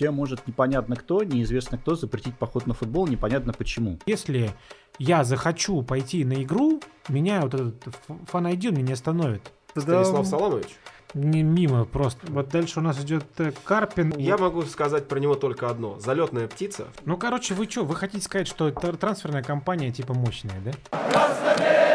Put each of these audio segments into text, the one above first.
тебе может непонятно кто, неизвестно кто запретить поход на футбол, непонятно почему. Если я захочу пойти на игру, меня вот этот фан-айди не остановит. Станислав Саламович? Не мимо просто. Вот дальше у нас идет э, Карпин. Я могу сказать про него только одно. Залетная птица. Ну, короче, вы что, вы хотите сказать, что это трансферная компания типа мощная, да?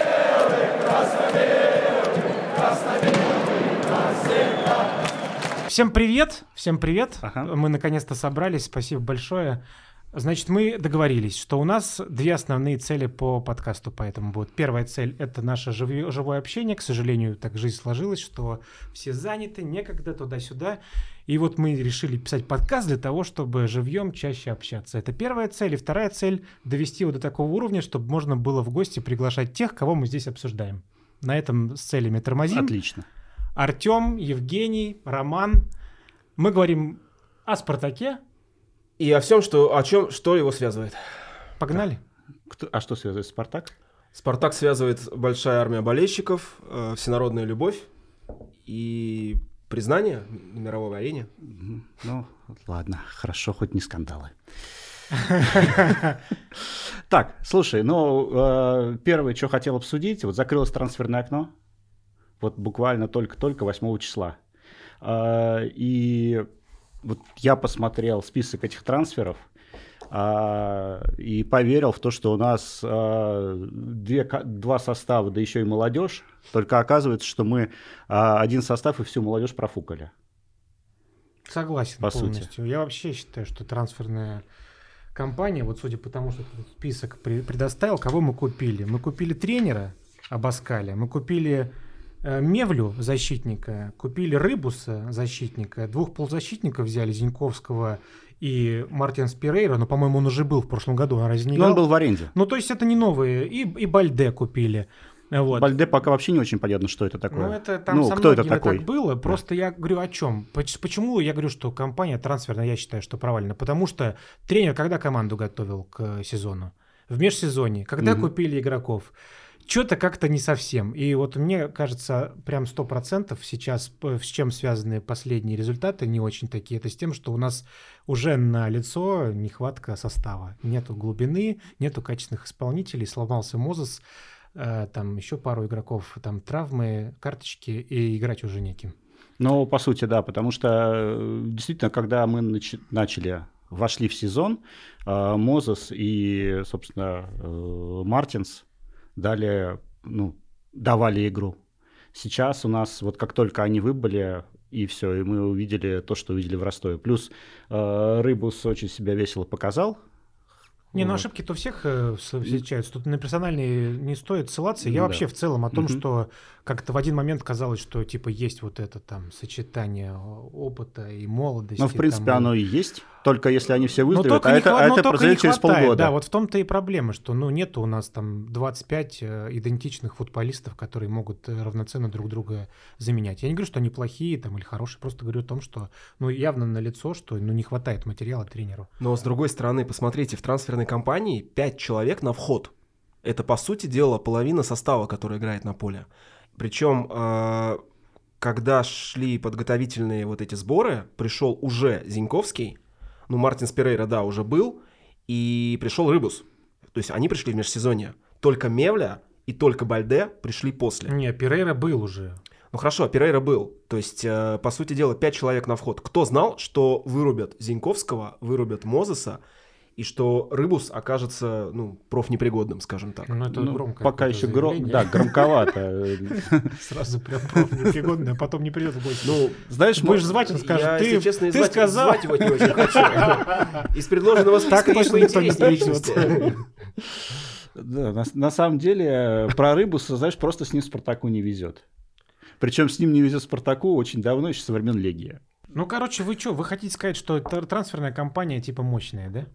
Всем привет, всем привет. Ага. Мы наконец-то собрались, спасибо большое. Значит, мы договорились, что у нас две основные цели по подкасту, поэтому будет. Первая цель — это наше живое, живое общение. К сожалению, так жизнь сложилась, что все заняты, некогда туда-сюда. И вот мы решили писать подкаст для того, чтобы живьем чаще общаться. Это первая цель. И вторая цель — довести его до такого уровня, чтобы можно было в гости приглашать тех, кого мы здесь обсуждаем. На этом с целями тормозим. Отлично. Артем, Евгений, Роман. Мы говорим о «Спартаке», И о всем, что, о чем, что его связывает. Погнали. Кто- а что связывает Спартак? Спартак связывает большая армия болельщиков, э, всенародная любовь и признание на мировой арене. Ну, ладно, хорошо, хоть не скандалы. Так, слушай, ну, э, первое, что хотел обсудить, вот закрылось трансферное окно, вот буквально только-только 8 числа. Э, И вот я посмотрел список этих трансферов, а, и поверил в то, что у нас а, две, два состава, да еще и молодежь. Только оказывается, что мы а, один состав и всю молодежь профукали. Согласен По сути. полностью. Я вообще считаю, что трансферная компания, вот судя по тому, что тут список предоставил, кого мы купили? Мы купили тренера Абаскаля, мы купили Мевлю, защитника, купили Рыбуса, защитника, двух полузащитников взяли, Зиньковского и Мартин Спирейра, но, по-моему, он уже был в прошлом году, он разве не Но он был в аренде. Ну, то есть это не новые. И, и Бальде купили. Вот. Бальде пока вообще не очень понятно, что это такое. Ну, это там Ну, кто это такой? так было. Просто я говорю о чем. Поч- Почему я говорю, что компания трансферная, я считаю, что провальна? Потому что тренер когда команду готовил к э, сезону? В межсезонье. Когда Мгм. купили игроков? Что-то как-то не совсем. И вот мне кажется, прям 100% сейчас с чем связаны последние результаты не очень такие. Это с тем, что у нас уже на лицо нехватка состава. Нету глубины, нету качественных исполнителей. Сломался Мозес, э, там еще пару игроков, там травмы, карточки, и играть уже неким. Ну, по сути, да, потому что э, действительно, когда мы нач- начали, вошли в сезон, э, Мозес и, собственно, Мартинс дали, ну, давали игру. Сейчас у нас, вот как только они выбыли, и все, и мы увидели то, что увидели в Ростове. Плюс э, Рыбус очень себя весело показал. Не, ну Вот. ошибки-то у всех э, встречаются. Тут на персональные не стоит ссылаться. Я Ну да. вообще в целом о том, Мгм. что как-то в один момент казалось, что типа есть вот это там сочетание опыта и молодости. Ну, в принципе, там, оно и есть. Только если они все Но выздоровеют, только а не это, хва- а но это только произойдет не через хватает, полгода. Да, вот в том-то и проблема, что ну нету у нас там 25 э, идентичных футболистов, которые могут э, равноценно друг друга заменять. Я не говорю, что они плохие там или хорошие, просто говорю о том, что ну явно на лицо, что ну не хватает материала тренеру. Но с другой стороны, посмотрите, в трансферной компании 5 человек на вход. Это, по сути дела, половина состава, который играет на поле. Причем, э, когда шли подготовительные вот эти сборы, пришел уже Зиньковский, ну, Мартин Спирейра, да, уже был, и пришел Рыбус. То есть они пришли в межсезонье. Только Мевля и только Бальде пришли после. Не, Перейра был уже. Ну хорошо, Перейра был. То есть, э, по сути дела, 5 человек на вход. Кто знал, что вырубят Зиньковского, вырубят Мозеса, и что Рыбус окажется, ну, профнепригодным, скажем так. Ну, это Ну, громко. пока еще гром... да, громковато. Сразу прям проф непригодный, а потом не придет в гости. Ну, Знаешь, Будешь мо- звать, он скажет, ты, честно, ты звать, сказал. звать его не очень хочу. Из предложенного списка Так есть поинтереснее личности. Да, на, на самом деле, про Рыбуса, знаешь, просто с ним Спартаку не везет. Причем с ним не везет Спартаку очень давно, еще со времен Легии. Ну, короче, вы что, вы хотите сказать, что тр- трансферная компания типа мощная, да?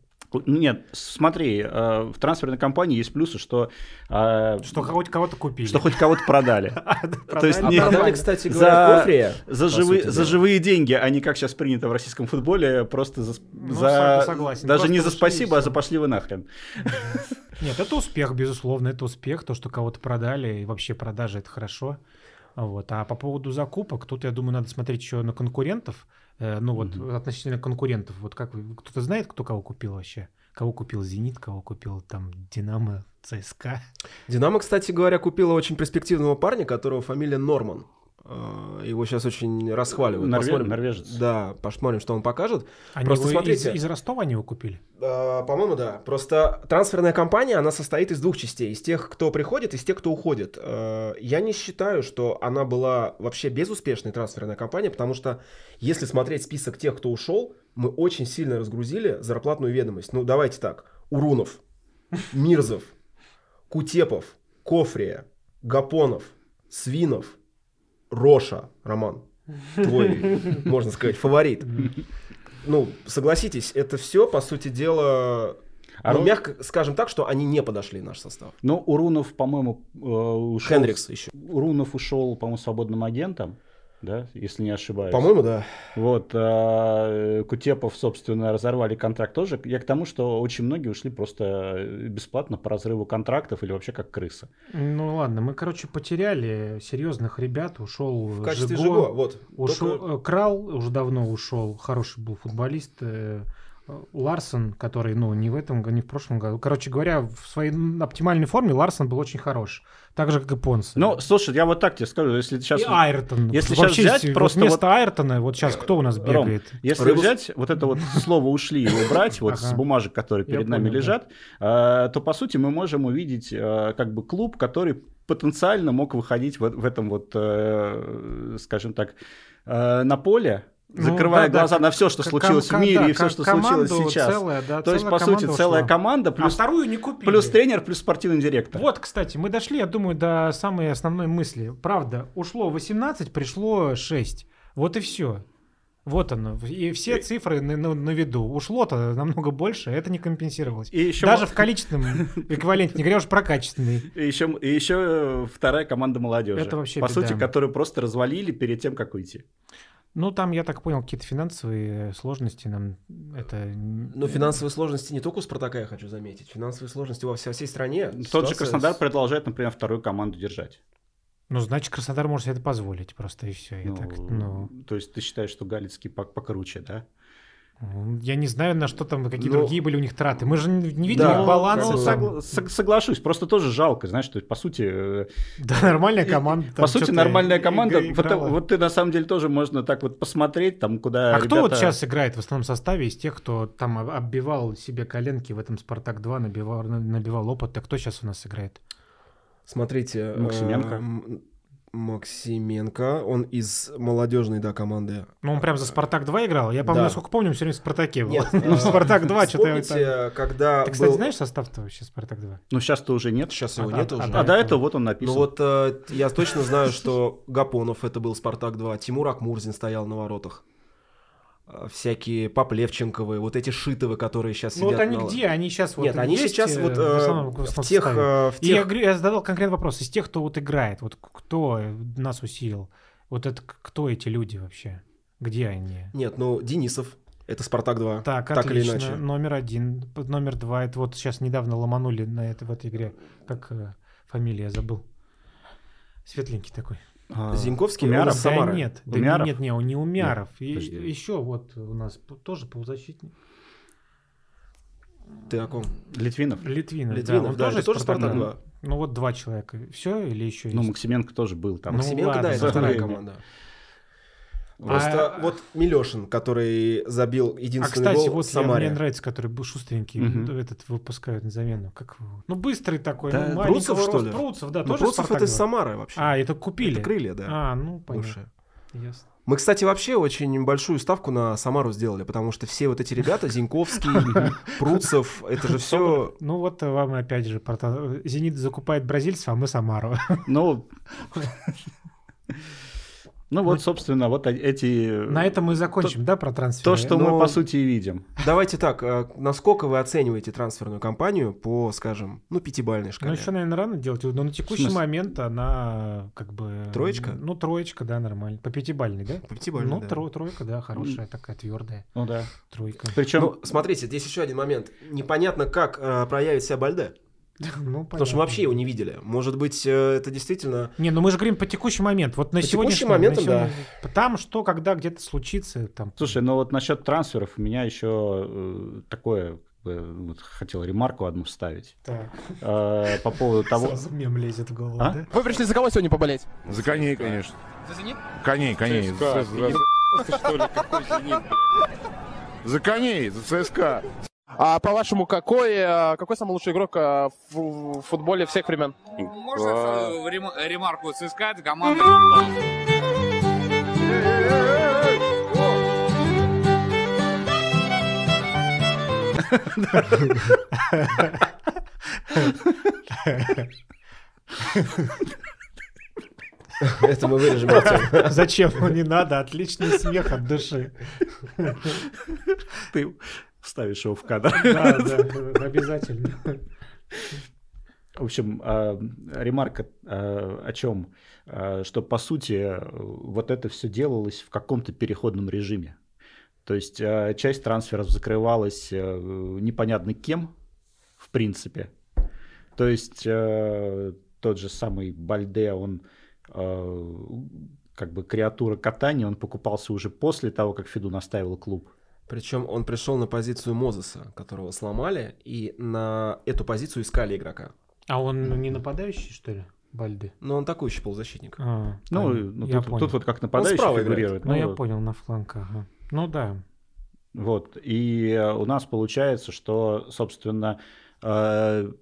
Нет, смотри, э, в трансферной компании есть плюсы, что, э, Что хоть кого-то купили. что хоть кого-то продали. То есть Продали. не- А продали, Нормально. кстати За- говоря. За, живые, деньги, а не как сейчас принято в российском футболе, просто за, Ну, даже не за спасибо, а за пошли вы нахрен. Нет, это успех, безусловно, это успех, то, что кого-то продали, и вообще продажи это хорошо. Вот. А по поводу закупок, тут, я думаю, надо смотреть еще на конкурентов. Э, ну вот Мгм. относительно конкурентов. Вот как вы, кто-то знает, кто кого купил вообще? Кого купил Зенит, кого купил там Динамо, ЦСКА? Динамо, кстати говоря, купила очень перспективного парня, которого фамилия Норман. Э, Его сейчас очень расхваливают. Норве- Посмотрим. норвежец. Да, посмотрим, что он покажет. Они Просто его смотрите. из, из Ростова они его купили? Э, По-моему, да. Просто трансферная кампания, она состоит из двух частей. Из тех, кто приходит, из тех, кто уходит. Э, Я не считаю, что она была вообще безуспешной трансферная кампания, потому что если смотреть список тех, кто ушел, мы очень сильно разгрузили зарплатную ведомость. Ну, давайте так. Урунов, Мирзов, Кутепов, Кофрия, Гапонов, Свинов, Роша, Роман. Твой, можно сказать, фаворит. Ну, согласитесь, это все, по сути дела, А ну, Ро- мягко скажем так, что они не подошли в наш состав. Ну, Урунов, по-моему, э, ушел... Хендрикс еще. Урунов ушел, по-моему, свободным агентом, да, если не ошибаюсь. По-моему, да. Вот, а, Кутепов, собственно, разорвали контракт тоже. Я к тому, что очень многие ушли просто бесплатно по разрыву контрактов или вообще как крыса. Ну ладно, мы, короче, потеряли серьезных ребят. Ушел В качестве Жиго, Жиго, вот. Ушел, только- э, Крал уже давно ушел, хороший был футболист. Ларсон, который, ну, не в этом, году, не в прошлом году. Короче говоря, в своей оптимальной форме Ларсон был очень хорош. Так же, как и Понс. Ну, слушай, я вот так тебе скажу, если сейчас... и Айртон. если Вообще, щас взять, вот просто вместо Айртона, вот сейчас кто у нас Ром, бегает? Если Рыбус- взять вот это вот слово «ушли» и убрать вот с бумажек, которые перед нами лежат, э, то, по сути, мы можем увидеть э, как бы клуб, который потенциально мог выходить в, этом вот, э, скажем так, э, на поле, закрывая да, да, глаза к- на все, что случилось в мире да, и все, что случилось сейчас. целая, да, То есть, по сути, команда целая ушла. команда А плюс, вторую не купили. плюс тренер, плюс спортивный директор. Вот, кстати, мы дошли, я думаю, до самой основной мысли. Правда, ушло 18, пришло 6. Вот и все. Вот оно. И все цифры на, на- на виду. Ушло-то намного больше, это не компенсировалось. И еще, Даже в количественном эквиваленте, не говоря уж про качественный. и еще, и еще вторая команда молодежи. Это вообще По беда. сути, которую просто развалили перед тем, как уйти. Ну, там, я так понял, какие-то финансовые сложности нам это... Ну, финансовые сложности не только у Спартака, я хочу заметить. Финансовые сложности во всей, во всей стране. Тот же Ситуация Краснодар с- продолжает, например, вторую команду держать. Ну, значит, Краснодар может себе это позволить просто, и все. Ну, так, ну, То есть ты считаешь, что Галицкий пок- покруче, да? Я не знаю, на что там, какие Ну, другие были у них траты. Мы же не не видели Да, их баланса. Ну, согла- сог- соглашусь, просто тоже жалко, знаешь, то есть, по сути, э, Да, нормальная команда. по сути, нормальная команда. Вот, вот ты на самом деле тоже можно так вот посмотреть, там, куда А кто вот ребята- сейчас играет в основном составе из тех, кто там об- оббивал себе коленки в этом Спартак 2, набивал, на- набивал опыт? А кто сейчас у нас играет? Смотрите. Максименко. Максименко, он из молодежной, да, команды. Ну, он прям за Спартак 2 играл? Я, по-моему, Да. насколько помню, он все время в Спартаке был. Нет, Ну, Спартак 2 что-то... Вспомните, когда Ты, кстати, был- знаешь состав-то вообще Спартак 2? Ну, сейчас-то уже нет. Сейчас А- его а- нет а уже. А до до этого? этого вот он написан. Ну вот э, я точно знаю, что Гапонов это был Спартак 2, Тимур Акмурзин стоял на воротах. Э, Всякие Поплевченковые, вот эти Шитовы, которые сейчас Ну, вот сидят они на- где? Они сейчас вот Нет, они есть, сейчас э, вот в э, основном- в в основном тех... составе? э, в И я, тех- говорю, я задал конкретный вопрос. Из тех, кто вот играет, вот кто э, нас усилил? Вот это кто эти люди вообще? Где они? Нет, ну Денисов, это Спартак 2. Так, Так или отлично. иначе. Номер один. Номер два. Это вот сейчас недавно ломанули на это, в этой игре. Как э, фамилия, забыл. Светленький такой. А, Зиньковский, он Умяров? из Да Самары. нет, да Умяров? нет, не, Умяров. И подожди. еще вот у нас тоже полузащитник. Ты о ком? Литвинов? Литвинов, Литвинов, да, он да, тоже тоже Спартак, Спартак да? 2. Ну вот два человека. Все или еще есть? Ну, Максименко тоже был там. Ну, Максименко, ладно, да, это вторая команда. Просто вот Милешин, который забил А, единственный кстати, гол вот Самаре. мне нравится, который был шустренький, Мгм. этот выпускают на замену. Как? Ну, быстрый такой, Да, ну, что ли? Пруцев, да, Ну, тоже это из. Самары вообще. А, это купили? Это крылья, да. А, ну, понятно. бывшие. Ясно. Мы, кстати, вообще очень большую ставку на Самару сделали, потому что все вот эти ребята, Зиньковский, Пруцев, это же все... Ну, вот вам опять же, Зенит закупает бразильцев, а мы Самару. Ну, ну вот, собственно, вот э- эти... На этом мы закончим, да, про трансфер? То, что Но- мы, по сути, и видим. Давайте так, э, насколько вы оцениваете трансферную кампанию по, скажем, ну, пятибалльной Ну, шкале? еще, наверное, рано делать. Но на текущий момент она как бы... Троечка? Ну, троечка, да, нормально. По пятибалльной, да? По пятибалльной, Ну, да. тро- тройка, да, хорошая, такая твердая. Ну да. Тройка. Причем... Ну, смотрите, здесь еще один момент. Непонятно, как э, проявит себя Бальде. Ну, Потому что мы вообще его не видели. Может быть, э, это действительно... Не, ну мы же говорим по текущий момент. Вот на По сегодняшний моментам, на сегодня- Там что, когда где-то случится, там. Слушай, ну вот насчет трансферов у меня еще э, такое, как бы, вот хотел ремарку одну вставить. Так, Э, По поводу того... сразу мем лезет в голову, А? да? Вы пришли за кого сегодня поболеть? За коней, конечно. За «Зенит»? Коней, коней. ЦСКА, За- за- что ли, какой «Зенит»? За коней, за ЦСКА. А по-вашему, какой, э, какой самый лучший игрок э, в в футболе всех времен? А. Можно свою рем- ремарку ЦСКА, это команда. Это мы вырежем. Зачем? Ну, Не надо, отличный смех от души. Ты вставишь его в кадр. Да, да, обязательно. В общем, э, ремарка о чем? Э, Что, по сути, вот это все делалось в каком-то переходном режиме. То есть э, часть трансферов закрывалась э, непонятно кем, в принципе. То есть э, тот же самый Бальде, он э, как бы креатура катания, он покупался уже после того, как Фиду наставил клуб. Причем он пришел на позицию Мозеса, которого сломали, и на эту позицию искали игрока. А он не нападающий, что ли, Бальды? Но он такой полузащитник. А, Ну, ну, я тут, понял. тут вот как нападающий справа играет. фигурирует. Ну, я ну, понял, на фланг, ага. Ну да. Вот. И э, у нас получается, что, собственно, э,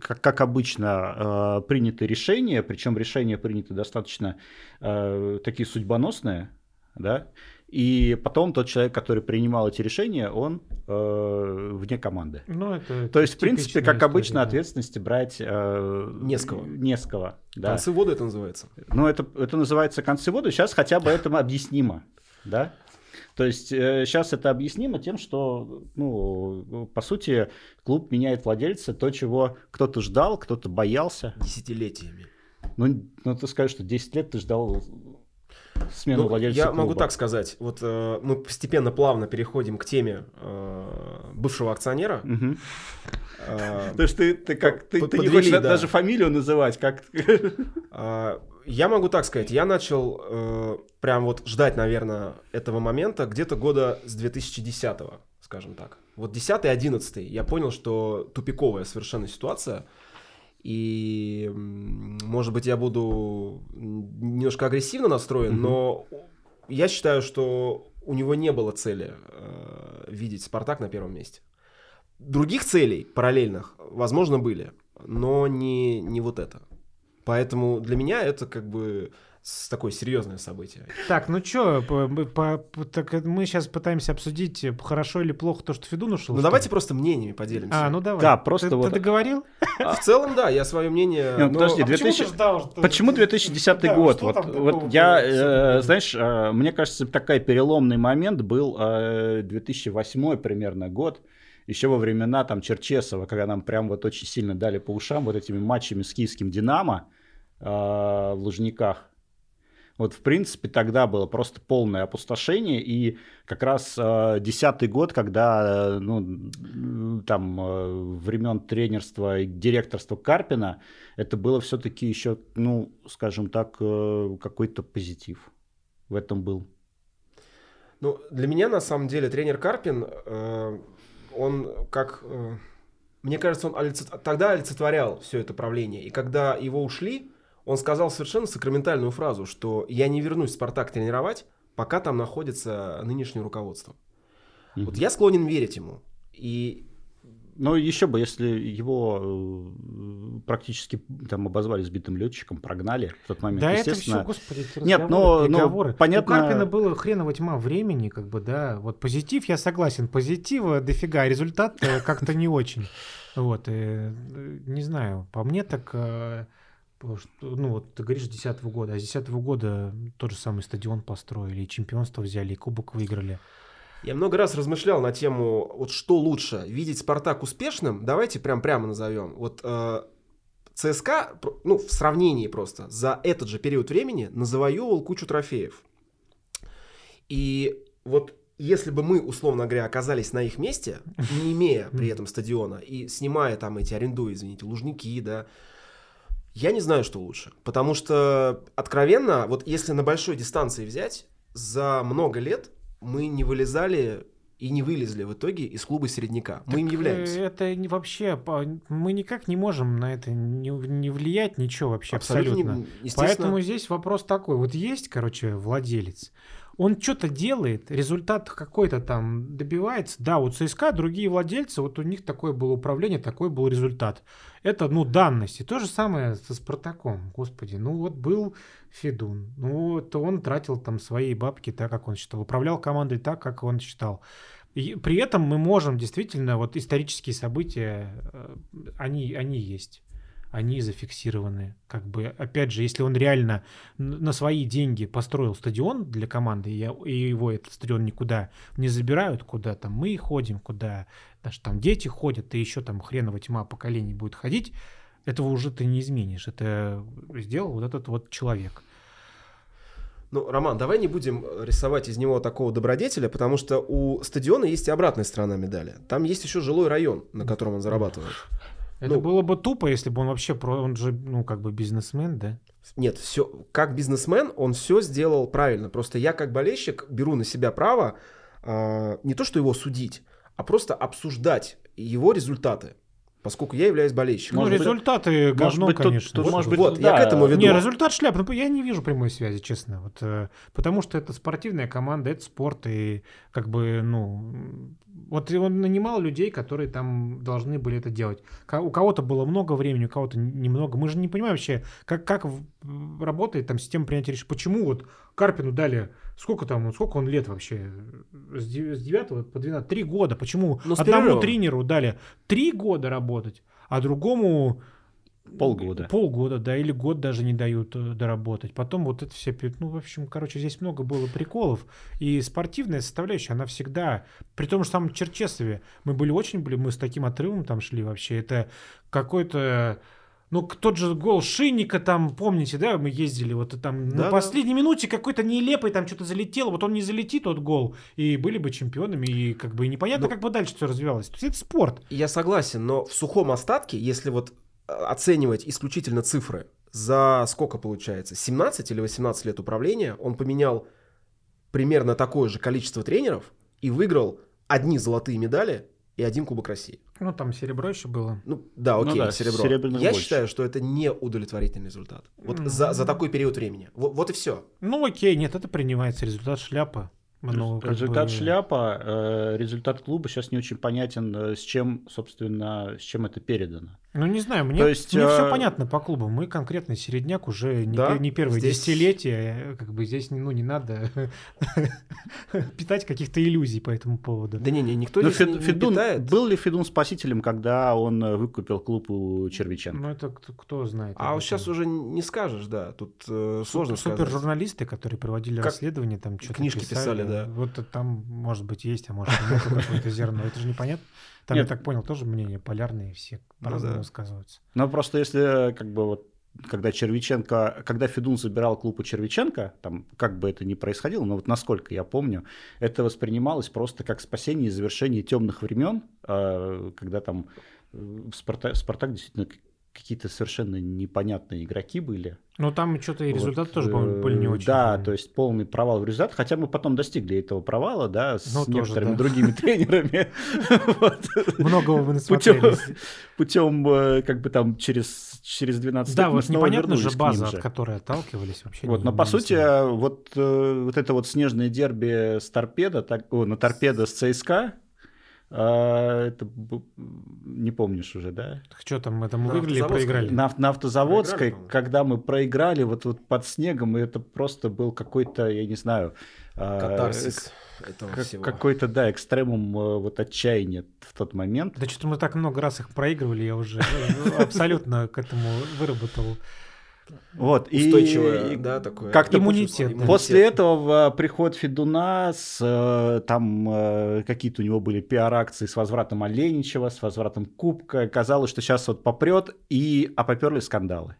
как, как обычно, э, приняты решения, причем решения приняты достаточно э, такие судьбоносные, да, и потом тот человек, который принимал эти решения, он э, вне команды. Ну, это То есть, в принципе, как история, обычно, да. ответственности брать э, Не с кого. Не с кого, да. Концы воды это называется. Ну, это, это называется концы воды. Сейчас хотя бы это объяснимо, да? То есть сейчас это объяснимо тем, что, ну, по сути, клуб меняет владельца, то, чего кто-то ждал, кто-то боялся. Десятилетиями. Ну, ну ты скажешь, что 10 лет ты ждал смену Ну, владельца я клуба. могу так сказать. Вот э, мы постепенно, плавно переходим к теме э, бывшего акционера. Мгм. Э, То есть ты, ты как ты, не хочешь да. даже фамилию называть, как А, Я могу так сказать, я начал э, прям вот ждать, наверное, этого момента где-то года с 2010 скажем так. Вот 10 11 я понял, что тупиковая совершенно ситуация. И, может быть, я буду немножко агрессивно настроен, Мгм. но я считаю, что у него не было цели э, видеть Спартак на первом месте. Других целей параллельных, возможно, были, но не, не вот это. Поэтому для меня это как бы с- такое серьезное событие. Так, ну что, так мы сейчас пытаемся обсудить, э, хорошо или плохо то, что Федун ушел. Ну давайте просто мнениями поделимся. А, ну давай. Да, просто ты, вот- Ты договорил? В целом, да, я свое мнение... Не, ну, но- подожди, А почему 2000 ты ждал, что- Почему 2010 Да, год? что Вот, там вот я, э, знаешь, э, мне кажется, такой переломный момент был э, 2008 примерно год, еще во времена там Черчесова, когда нам прям вот очень сильно дали по ушам вот этими матчами с киевским «Динамо» э, в Лужниках. Вот, в принципе, тогда было просто полное опустошение, и как раз э, десятый год, когда, э, ну, там, э, времен тренерства и директорства Карпина, это было все-таки еще, ну, скажем так, э, какой-то позитив в этом был. Ну, для меня, на самом деле, тренер Карпин, э, он как... э, мне кажется, он олицет- тогда олицетворял все это правление. И когда его ушли, он сказал совершенно сакраментальную фразу, что «я не вернусь в «Спартак» тренировать, пока там находится нынешнее руководство». Вот я склонен верить ему. И Но еще бы, если его э, практически там обозвали сбитым летчиком, прогнали в тот момент, Да это все, естественно. господи, эти Нет, но- разговоры, но переговоры. понятно- У Карпина было хреново тьма времени, как бы, да. Вот позитив, я согласен, позитива дофига, а результат э, как-то не очень. Вот, э, не знаю, по мне так, что- ну вот ты говоришь, с 10 года, а с 10 года тот же самый стадион построили, и чемпионство взяли, и кубок выиграли. Я много раз размышлял на тему, вот что лучше, видеть Спартак успешным, давайте прям прямо назовем. Вот э, ЦСКА, ну, в сравнении просто, за этот же период времени назавоевывал кучу трофеев. И вот если бы мы, условно говоря, оказались на их месте, не имея при этом стадиона и снимая там эти, арендуя, извините, лужники, да, я не знаю, что лучше. Потому что, откровенно, вот если на большой дистанции взять, за много лет мы не вылезали и не вылезли в итоге из клуба середняка. Мы им Так, являемся. э, Это не вообще, мы никак не можем на это не, не влиять, ничего вообще, абсолютно. не- естественно. Поэтому здесь вопрос такой. Вот есть, короче, владелец, он что-то делает, результат какой-то там добивается. Да, у ЦСКА другие владельцы, вот у них такое было управление, такой был результат. Это, ну, данность. И то же самое со Спартаком. Господи, ну вот был Федун. Ну, вот он тратил там свои бабки так, как он считал. Управлял командой так, как он считал. И при этом мы можем действительно, вот исторические события, э, они, они есть. Они зафиксированы. Как бы, опять же, если он реально на свои деньги построил стадион для команды, и его этот стадион никуда не забирают, куда там мы ходим, куда даже там дети ходят, и еще там хреново тьма поколений будет ходить, этого уже ты не изменишь. Это сделал вот этот вот человек. Ну, Роман, давай не будем рисовать из него такого добродетеля, потому что у стадиона есть и обратная сторона медали. Там есть еще жилой район, на котором он зарабатывает. Это Ну, было бы тупо, если бы он вообще, про- он же, ну, как бы бизнесмен, да? Нет, все, как бизнесмен он все сделал правильно. Просто я как болельщик беру на себя право а, не то что его судить, а просто обсуждать его результаты, поскольку я являюсь болельщиком. Ну, Может быть, результаты может говно, быть, тут- конечно. тут, Вот- может быть, вот, тут, я да, к этому веду. Не, результат шляп. Ну, я не вижу прямой связи, честно. Вот, э, потому что это спортивная команда, это спорт, и как бы, ну, вот он нанимал людей, которые там должны были это делать. У кого-то было много времени, у кого-то немного. Мы же не понимаем вообще, как, как работает там система принятия решений. Почему вот Карпину дали, сколько там, сколько он лет вообще? С 9 по 12? Три года. Почему Ну, с одному тренеру дали три года работать, а другому Полгода. Полгода, да, или год даже не дают э, доработать. Потом вот это все, ну, в общем, короче, здесь много было приколов. И спортивная составляющая, она всегда, при том же самом Черчесове, мы были очень, были, мы с таким отрывом там шли вообще. Это какой-то, ну, тот же гол Шинника там, помните, да, мы ездили, вот там на Да-да. последней минуте какой-то нелепый там что-то залетело, вот он не залетит, тот гол, и были бы чемпионами, и как бы непонятно, Ну, как бы дальше все развивалось. То есть это спорт. Я согласен, но в сухом остатке, если вот э, оценивать исключительно цифры, за сколько получается? 17 или 18 лет управления он поменял примерно такое же количество тренеров и выиграл одни золотые медали и один Кубок России. Ну, там серебро еще было. Ну да, Ну окей, да, серебро. Я больше. считаю, что это не удовлетворительный результат. Вот Мгм. за, за такой период времени. Вот, вот и все. Ну окей, нет, это принимается результат шляпа. Ну, как результат бы- шляпа, э, результат клуба сейчас не очень понятен, э, с чем, собственно, с чем это передано. Ну не знаю, мне, То есть, мне все э, понятно по клубу. Мы конкретно середняк уже не, Да, не первое здесь- десятилетие, э, как бы здесь ну не надо питать каких-то иллюзий по этому поводу. Да не, не, никто Ну, здесь Фед- не, не Федун- питает. был ли Федун спасителем, когда он э, выкупил клуб у Червиченко? Ну это кто, кто знает. А сейчас уже не скажешь, да. Тут э, сложно Супер сказать. журналисты, которые проводили Как расследование, там что-то книжки писали, да. Вот там, может быть, есть, а может нет какое-то зерно. Это же непонятно. Там, Нет. я так понял, тоже мнения полярные, все Ну по-разному да. высказываются. Ну, просто если, как бы, вот, когда Червиченко, когда Федун забирал клуб у Червиченко, там, как бы это ни происходило, но вот насколько я помню, это воспринималось просто как спасение и завершение темных времен, э, когда там э, в Спарта- Спартак действительно какие-то совершенно непонятные игроки были. Ну там что-то и Вот, результаты тоже, по-моему, были не э, очень. Да, то есть полный провал в результат, хотя мы потом достигли этого провала, да, с Ну, тоже, некоторыми да. другими тренерами. Вот. Многого вы Путем, насмотрелись. путем, э, как бы там через, через 12 Да, вот непонятно же база, от которой отталкивались вообще. Вот, но по сути, знаю. вот, э, вот это вот снежное дерби с торпедо, так, о, на торпедо с ЦСКА, а, это не помнишь уже, да? Что там, это мы На выиграли и проиграли? На, на автозаводской, Проиграли, когда мы проиграли вот, вот под снегом, и это просто был какой-то, я не знаю, а, Катарсис этого как- всего. какой-то, да, экстремум э, вот отчаяния в тот момент. Да что-то мы так много раз их проигрывали, я уже э, абсолютно к этому выработал. Вот, и- Устойчивое, и да, такое. как-то Иммунитет, да. После этого в приход Федуна, с, э, там э, какие-то у него были пиар-акции с возвратом Оленичева, с возвратом Кубка. Казалось, что сейчас вот попрет, и, а поперли скандалы.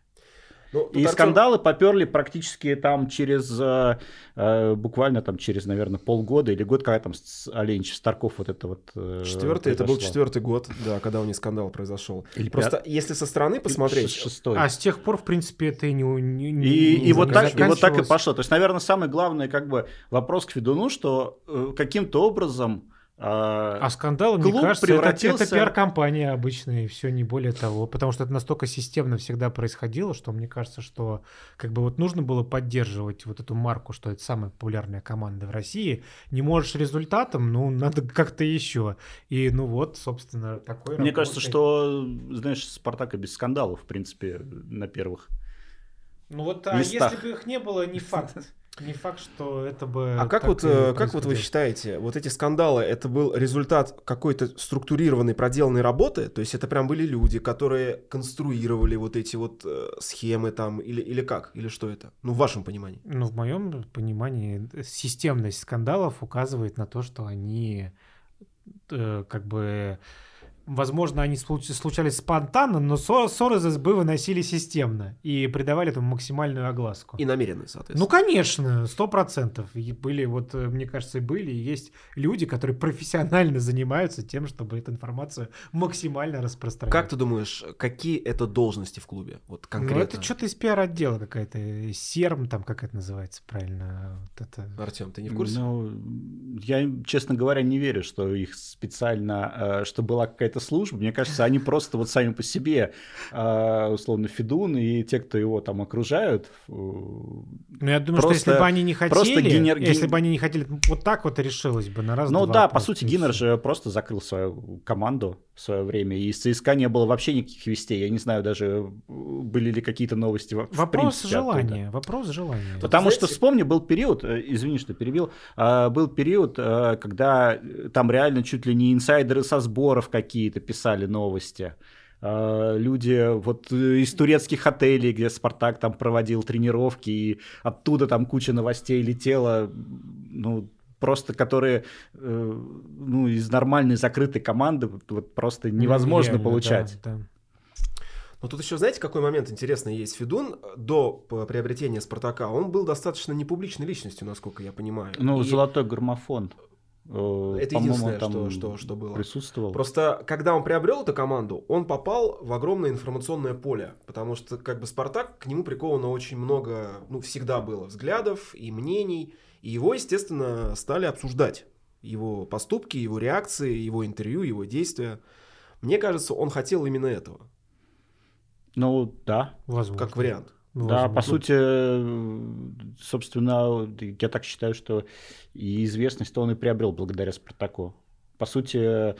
Ну, И Артём- скандалы поперли практически там через, э, э, буквально там через, наверное, полгода или год, когда там с- Оленич Старков вот это вот э, Четвертый, это был произошло. четвертый год, да, когда у них скандал произошел. Или Просто пят- если со стороны посмотреть, Шестой. А с тех пор, в принципе, это и не... не- не- И, не и, вот так, и вот так и пошло. То есть, наверное, самый главный как бы вопрос к Федуну, что э, каким-то образом э, А скандал, мне кажется, это- это, превратился- пиар-компания обычная, и все, не более того. Потому что это настолько системно всегда происходило, что мне кажется, что как бы вот нужно было поддерживать вот эту марку, что это самая популярная команда в России. Не можешь результатом, ну, надо как-то еще. И ну вот, собственно, такой мне кажется, работает. что, знаешь, Спартака без скандалов, в принципе, на первых. Ну вот, а местах. если бы их не было, не факт. Не факт, что это бы... А как вот, э, как вот вы считаете, вот эти скандалы, это был результат какой-то структурированной проделанной работы? То есть это прям были люди, которые конструировали вот эти вот э, схемы там, или, или как? Или что это? Ну, в вашем понимании. Ну, в моем понимании, э, системность скандалов указывает на то, что они как бы... Возможно, они случ- случались спонтанно, но ссор- ссоры из СБ выносили системно и придавали этому максимальную огласку. И намеренные, Ну, соответственно. конечно, сто процентов. И были, вот, э, мне кажется, и были, и есть люди, которые профессионально занимаются тем, чтобы эту информацию максимально распространять. как ты думаешь, какие это должности в клубе? Вот конкретно. Ну, это что-то из пиар-отдела какая-то, э, серм там, как это называется правильно? Вот это... Артем, ты не в курсе? Ну, я, честно говоря, не верю, что их специально, э, что была какая-то служба. Мне кажется, они просто вот сами по себе, э, условно, Федун и те, кто его там окружают, э, Ну, я думаю, Просто- что если бы они не хотели, просто генер- если бы они не хотели, вот так вот и решилось бы на раз Ну да, по сути, Гиннер же просто закрыл свою команду в свое время, и из ЦСКА не было вообще никаких вестей. Я не знаю даже, были ли какие-то новости во- в Вопрос принципе оттуда. желания, вопрос желания. Потому что, знаете- вспомни, был период, э, извини, что перебил, а, был период, э, когда э, там реально чуть ли не инсайдеры со сборов какие-то писали новости. А, Люди вот из турецких отелей, где Спартак там проводил тренировки, и оттуда там куча новостей летела, ну, просто которые э, ну, из нормальной закрытой команды вот- вот просто невозможно Нереально, получать. да, да. Но тут еще, знаете, какой момент интересный есть? Федун до п- приобретения Спартака, он был достаточно непубличной личностью, насколько я понимаю. Ну, И золотой граммофон. э, Это единственное, что- что- что было. Присутствовал. Просто, когда он приобрел эту команду, он попал в огромное информационное поле, потому что, как бы, Спартак, к нему приковано очень много, ну, всегда было взглядов и мнений, и его, естественно, стали обсуждать. Его поступки, его реакции, его интервью, его действия. Мне кажется, он хотел именно этого, Ну, да. Возможно. как вариант. Да, Возможно. по сути, э, собственно, я так считаю, что и известность он и приобрел благодаря Спартаку. По сути, э,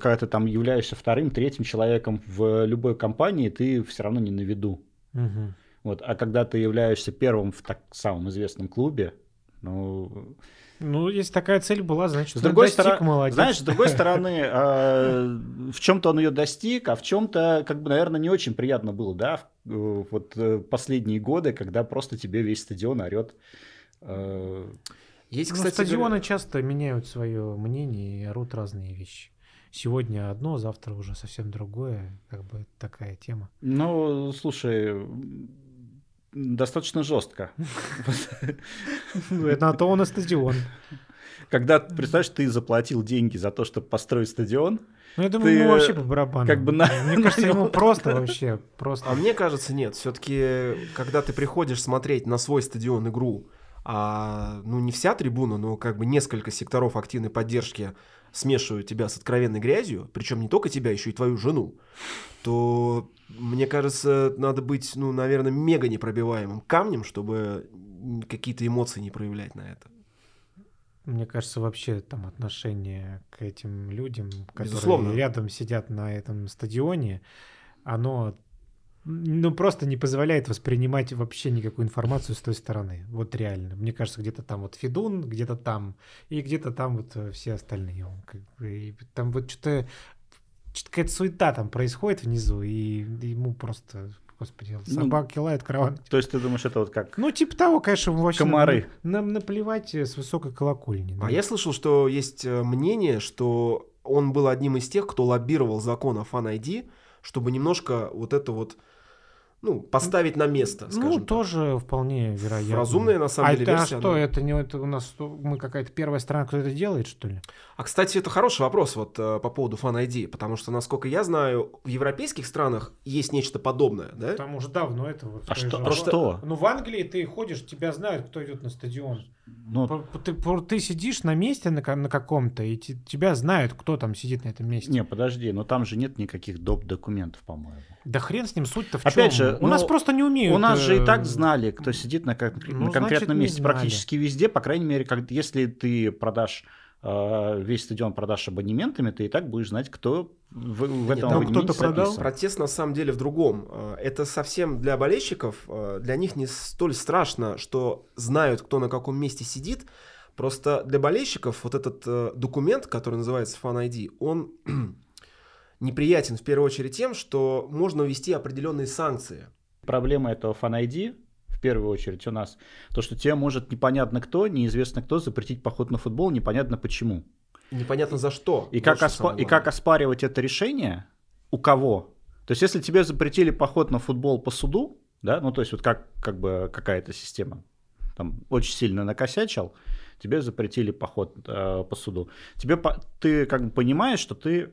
когда ты там являешься вторым, третьим человеком в любой компании, ты все равно не на виду. Мгм. Вот. А когда ты являешься первым в так самом известном клубе, ну, Ну, если такая цель была, значит, С другой достиг, стороны, молодец. знаешь, с другой стороны, э, в чем-то он ее достиг, а в чем-то, как бы, наверное, не очень приятно было, да, в- э, вот э, последние годы, когда просто тебе весь стадион орет. э, Есть, Ну, кстати, стадионы говоря- часто меняют свое мнение и орут разные вещи. Сегодня одно, завтра уже совсем другое. Как бы такая тема. Ну, слушай, достаточно жестко. Ну, это на то он и стадион. Когда, представляешь, ты заплатил деньги за то, чтобы построить стадион, Ну, я думаю, Ты, ему вообще по барабану. как бы на- Мне кажется, ему просто вообще, просто. А мне кажется, нет. Все-таки, когда ты приходишь смотреть на свой стадион игру, а ну не вся трибуна, но как бы несколько секторов активной поддержки смешивают тебя с откровенной грязью, причем не только тебя, еще и твою жену, то мне кажется, надо быть, ну, наверное, мега непробиваемым камнем, чтобы какие-то эмоции не проявлять на это. Мне кажется, вообще там отношение к этим людям, которые Безусловно. рядом сидят на этом стадионе, оно ну, просто не позволяет воспринимать вообще никакую информацию с той стороны. Вот реально. Мне кажется, где-то там вот Федун, где-то там, и где-то там вот э, все остальные. И там вот что-то что-то какая-то суета там происходит внизу, и ему просто, господи, Ну, собаки лают, караван. то есть ты думаешь, это вот как... Ну, типа того, конечно, вообще Комары. на- на- наплевать э, с высокой колокольни. А да. я слышал, что есть э, мнение, что он был одним из тех, кто лоббировал закон о Fan ID, чтобы немножко вот это вот, ну, поставить на место, скажем Ну, так. тоже вполне вероятно. Разумная, на самом а деле, это, а версия, что, да. это не это у нас мы какая-то первая страна, кто это делает, что ли? А, кстати, это хороший вопрос вот э, по поводу Fan ID, потому что, насколько я знаю, в европейских странах есть нечто подобное, да? Там уже давно это вот. А что? же- А что? Ну, в Англии ты ходишь, тебя знают, кто идет на стадион. Ну, П- Ты, ты сидишь на месте на, на каком-то, и те- тебя знают, кто там сидит на этом месте. не, подожди, но там же нет никаких доп. документов, по-моему. Да хрен с ним, суть-то в Опять чём? же, у нас ну, просто не умеют. У нас же и э, так знали, кто сидит на, кон- ну, на конкретном значит, месте практически везде. По крайней мере, как, если ты продашь э, весь стадион продашь абонементами, ты и так будешь знать, кто в, в этом там абонементе кто-то продал? Протест на самом деле в другом. Э, Это совсем для болельщиков, э, для них не столь страшно, что знают, кто на каком месте сидит. Просто для болельщиков вот этот э, документ, который называется Fan ID, он неприятен в первую очередь тем, что можно ввести определенные санкции. Проблема этого Fan ID первую очередь у нас, то, что тебе может непонятно кто, неизвестно кто запретить поход на футбол, непонятно почему. Непонятно за что. И как, оспа- и как оспаривать это решение? У кого? То есть, если тебе запретили поход на футбол по суду, да, ну то есть вот как, как бы какая-то система там очень сильно накосячил, тебе запретили поход э, по суду. Тебе по- ты как бы понимаешь, что ты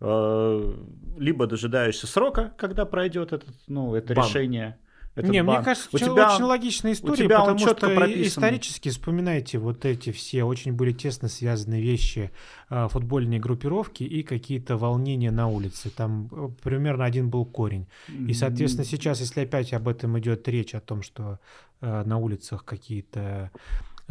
э, либо дожидаешься срока, когда пройдет этот, ну, это Бан. решение. Этот не, мне бан. кажется, у тебя, очень логичная история, тебя он потому что прописан. исторически вспоминайте вот эти все очень были тесно связанные вещи, а, футбольные группировки и какие-то волнения на улице. Там э, примерно один был корень. И, соответственно, сейчас, если опять об этом идет речь, о том, что э, на улицах какие-то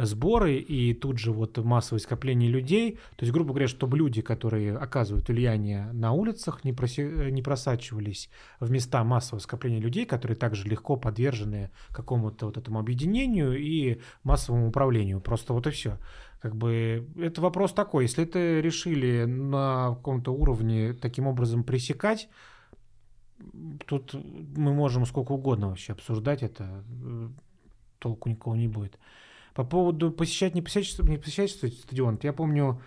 сборы и тут же вот массовое скопление людей, то есть, грубо говоря, чтобы люди, которые оказывают влияние на улицах, не, проси- не просачивались в места массового скопления людей, которые также легко подвержены какому-то вот этому объединению и массовому управлению. Просто вот и все. Как бы это вопрос такой, если это решили на каком-то уровне таким образом пресекать, тут мы можем сколько угодно вообще обсуждать это, э, толку никого не будет. По поводу посещать, не посещать, не посещать стадион, я помню,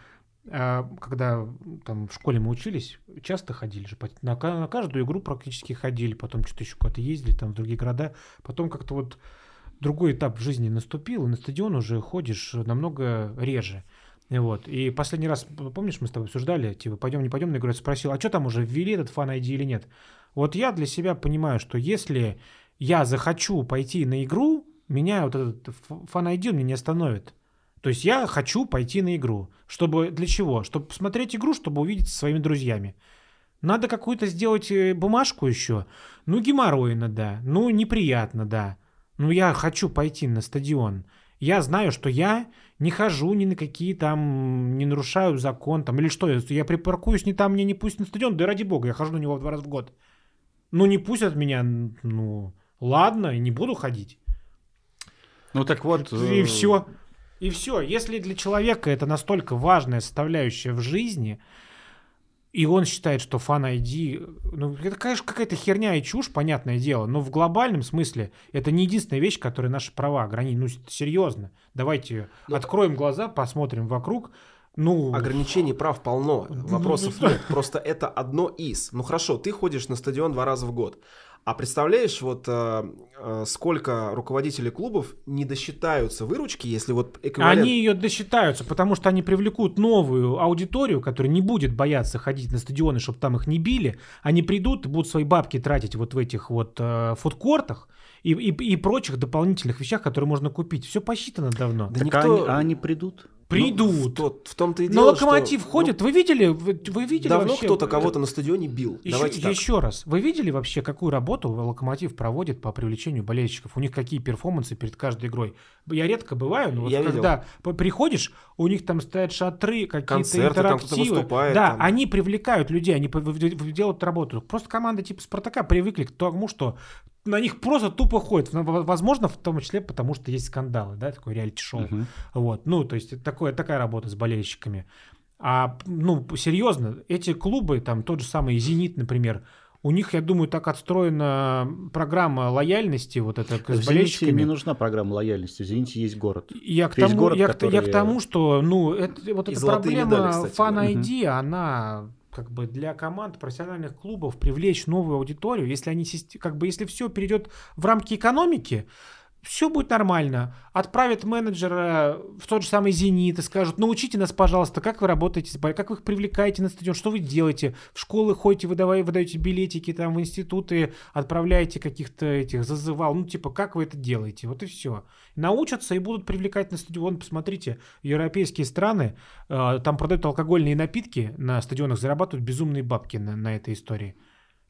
а, когда там в школе мы учились, часто ходили же, на, на каждую игру практически ходили, потом что-то еще куда-то ездили, там в другие города, потом как-то вот другой этап в жизни наступил, и на стадион уже ходишь намного реже. И Вот. И последний раз, помнишь, мы с тобой обсуждали, типа, пойдем, не пойдем на игру, я спросил, а что там уже ввели этот фан ID или нет? Вот я для себя понимаю, что если я захочу пойти на игру, меня вот этот фан ID меня не остановит. То есть я хочу пойти на игру. Чтобы для чего? Чтобы посмотреть игру, чтобы увидеться со своими друзьями. Надо какую-то сделать э, бумажку еще. Ну, геморройно, да. Ну, неприятно, да. Ну, я хочу пойти на стадион. Я знаю, что я не хожу ни на какие там, не нарушаю закон там, или что, я припаркуюсь не там, мне не пусть на стадион, да ради бога, я хожу на него два раза в год. Ну, не пустят меня, ну, ладно, не буду ходить. Ну так вот. И э, все. И все. Если для человека это настолько важная составляющая в жизни, и он считает, что фан ID, ну, это, конечно, какая-то херня и чушь, понятное дело, но в глобальном смысле это не единственная вещь, которая наши права ограничивает. Ну, серьезно. Давайте Ну, откроем глаза, посмотрим вокруг. Ну, Ограничений прав полно, вопросов Ну, нет. Просто это одно из. Ну хорошо, ты ходишь на стадион два раза в год. А представляешь, вот э, э, сколько руководителей клубов не досчитаются выручки, если вот эквивалент... Они ее досчитаются, потому что они привлекут новую аудиторию, которая не будет бояться ходить на стадионы, чтобы там их не били. Они придут и будут свои бабки тратить вот в этих вот э, фудкортах и, и, и прочих дополнительных вещах, которые можно купить. Все посчитано давно. Да Так никто- они, а они придут? Придут. Ну, в, тот- в том-то и дело, локомотив что, ходят. Вы видели? Вы, вы ну, видели давно вообще- кто-то кого-то на стадионе бил. Еще, Давайте так. еще раз, вы видели вообще, какую работу Локомотив проводит по привлечению болельщиков? У них какие перформансы перед каждой игрой? Я редко бываю, но вот Я видел. когда по- приходишь, у них там стоят шатры, какие-то Концерты, интерактивы. выступает, да, там. они привлекают людей, они делают работу. Просто команда типа Спартака привыкли к тому, что на них просто тупо ходят. В- Возможно, в том числе потому, что есть скандалы, да, такое реалити-шоу. Мгм. Вот, ну, то есть такое, такая работа с болельщиками. А, ну, серьезно, эти клубы, там тот же самый «Зенит», например, у них, я думаю, так отстроена программа лояльности вот это В с «Зените» болельщиками. не нужна программа лояльности. Извините, есть город. Я к, Есть тому, город, я, к- я к тому, что, ну, это, вот И эта проблема медали, кстати. ID, она как бы для команд профессиональных клубов привлечь новую аудиторию, если они как бы если все перейдет в рамки экономики, все будет нормально. Отправят менеджера в тот же самый «Зенит» и скажут, научите нас, пожалуйста, как вы работаете, как вы их привлекаете на стадион, что вы делаете. В школы ходите, вы давай- выдаете билетики, там в институты отправляете каких-то этих зазывал. Ну, типа, как вы это делаете? Вот и все. Научатся и будут привлекать на стадион. Посмотрите, европейские страны, э, там продают алкогольные напитки на стадионах, зарабатывают безумные бабки на, на этой истории.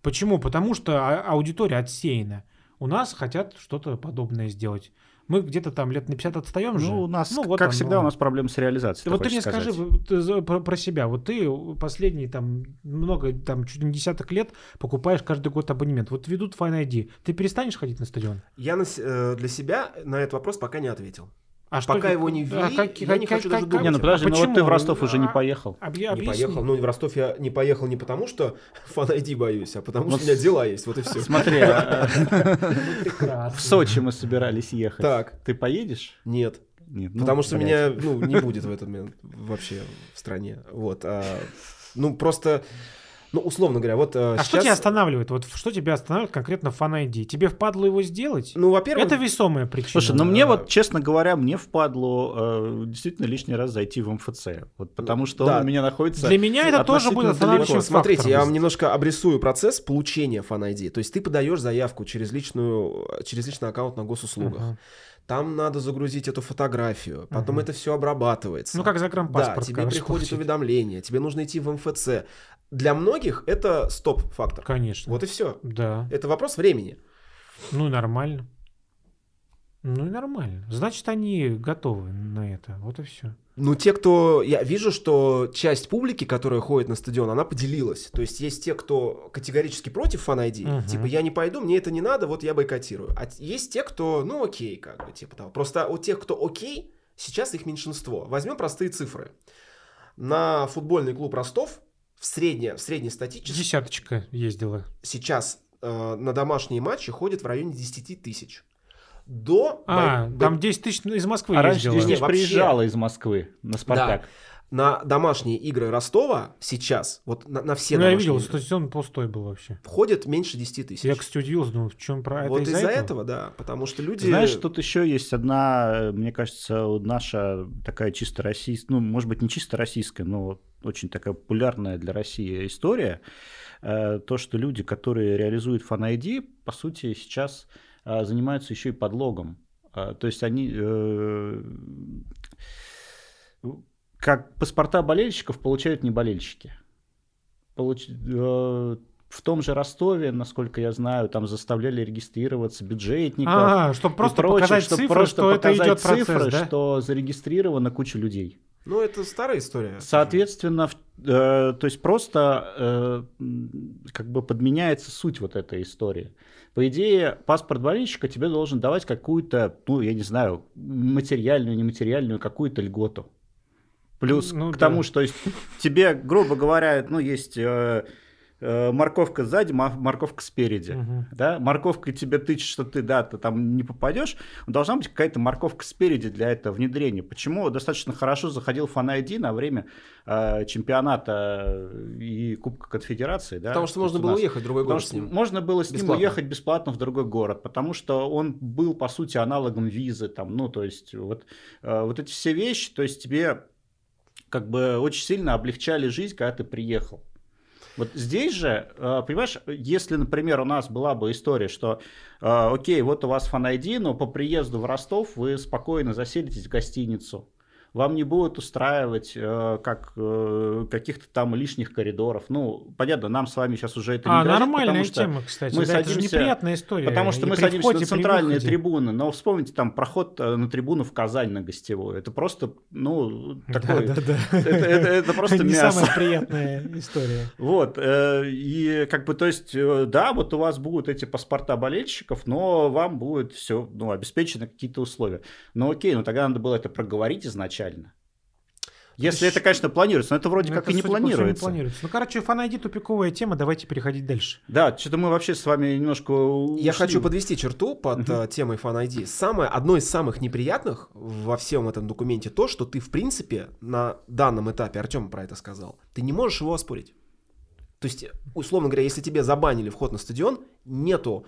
Почему? Потому что а- аудитория отсеяна. У нас хотят что-то подобное сделать. Мы где-то там лет на 50 отстаем же. Ну, у нас, вот как оно. всегда, у нас проблемы с реализацией. Вот ты мне скажи сказать. вот, э, про, про себя. Вот ты последние там много, там чуть не десяток лет покупаешь каждый год абонемент. Вот ведут Fine ID. Ты перестанешь ходить на стадион? Я на э, для себя на этот вопрос пока не ответил. А Пока его не а ввели, как- я как- не как- хочу даже как- думать. Не, ну подожди, а ну вот ты в Ростов уже не А- поехал. Объ- Не объясни. поехал. Ну, в Ростов я не поехал не потому, что фан ID боюсь, а потому Вот что у меня дела есть. Вот и все. Смотри, а, в Сочи мы собирались ехать. Так. Ты поедешь? Нет. Нет. ну, Потому что блядь. меня ну, не будет в этот момент вообще в стране. Вот. а, ну, просто, ну, условно говоря, вот а, А что сейчас... тебя останавливает? Вот что тебя останавливает конкретно в Fan ID? Тебе впадло его сделать? Ну, во-первых, Это весомая причина. Слушай, ну мне А. вот, честно говоря, мне впадло э, действительно лишний раз зайти в МФЦ. Вот потому что да. он у меня находится Для меня это тоже будет останавливающим смотрите, я вам немножко обрисую процесс получения Fan ID. То есть ты подаешь заявку через, личную, через личный аккаунт на госуслугах. Ага. Там надо загрузить эту фотографию, потом Мгм. это все обрабатывается. Ну, как загранпаспорт. Да, тебе приходит получить. уведомление, тебе нужно идти в МФЦ. Для многих это стоп-фактор. Конечно. Вот и все. Да. Это вопрос времени. Ну нормально. Ну и нормально. Значит, они готовы на это. Вот и все. Ну, те, кто... Я вижу, что часть публики, которая ходит на стадион, она поделилась. То есть есть те, кто категорически против Fan ID. Мгм. Типа, я не пойду, мне это не надо, вот я бойкотирую. А есть те, кто, ну, окей, как бы, типа того. Просто у тех, кто окей, сейчас их меньшинство. Возьмем простые цифры. На футбольный клуб Ростов в, средне, в среднестатически Десяточка ездила. сейчас э, на домашние матчи ходит в районе 10 тысяч. До... А, бой- там 10 тысяч из Москвы А раньше ездила. здесь Не, вообще. приезжала из Москвы на Спартак. на домашние игры Ростова сейчас, вот на, на все Ну, я домашние видел, игры, что он пустой был вообще. входит меньше 10 тысяч. Я, кстати, удивился, думал, в чем про вот это из-за этого? да, потому что люди... Знаешь, тут еще есть одна, э, мне кажется, наша такая чисто российская, ну, может быть, не чисто российская, но очень такая популярная для России история. Э, То, что люди, которые реализуют ID, по сути, сейчас занимаются еще и подлогом. Э, То есть они э, как паспорта болельщиков получают не болельщики. Получ- э, В том же Ростове, насколько я знаю, там заставляли регистрироваться бюджетников. А, чтобы просто прочее, показать чтоб цифры, просто что это показать идет процесс, цифры, да? что зарегистрирована куча людей. Ну, это старая история. Соответственно, в- э, то есть просто э, как бы подменяется суть вот этой истории. По идее, паспорт болельщика тебе должен давать какую-то, ну, я не знаю, материальную, нематериальную какую-то льготу. Плюс Ну к да. тому, что есть, тебе, грубо говоря, ну, есть э, морковка сзади, морковка спереди. Мгм. Да? Морковка тебе тычет, что ты, да, ты там не попадешь. Должна быть какая-то морковка спереди для этого внедрения. Почему достаточно хорошо заходил ID на время э, чемпионата и Кубка Конфедерации? Да? Потому что То можно было уехать в другой Потому город с ним. можно было с ним Бесплатно. уехать бесплатно в другой город, потому что он был, по сути, аналогом визы. Там, ну, то есть, вот, э, вот эти все вещи, то есть тебе как бы очень сильно облегчали жизнь, когда ты приехал. Вот здесь же, э, понимаешь, если, например, у нас была бы история, что, э, окей, вот у вас фан но по приезду в Ростов вы спокойно заселитесь в гостиницу, вам не будут устраивать э, как э, каких-то там лишних коридоров. Ну, понятно, нам с вами сейчас уже это не А, грозит, нормальная потому что тема, кстати. мы да, это же садимся- неприятная история. Потому что И мы садимся входе, на центральные выходе. трибуны, но вспомните там проход э, на трибуну в Казань на гостевую. Это просто, ну, такой... Да, да, да. Это, это- это просто Не мясо. самая приятная история. Вот, э, и как бы, то есть, э, да, вот у вас будут эти паспорта болельщиков, но вам будет все, ну, обеспечены какие-то условия. Ну, окей, ну тогда надо было это проговорить изначально. Если это, конечно, планируется, но это вроде Ну, как это, и не по всему, планируется. планируется. Ну, короче, фан тупиковая тема, давайте переходить дальше. Да, что-то мы вообще с вами немножко Я ушли. хочу подвести черту под э, темой Fan ID. Самое, одно из самых неприятных во всем этом документе то, что ты, в принципе, на данном этапе, Артем про это сказал, ты не можешь его оспорить. То есть, условно говоря, если тебе забанили вход на стадион, нету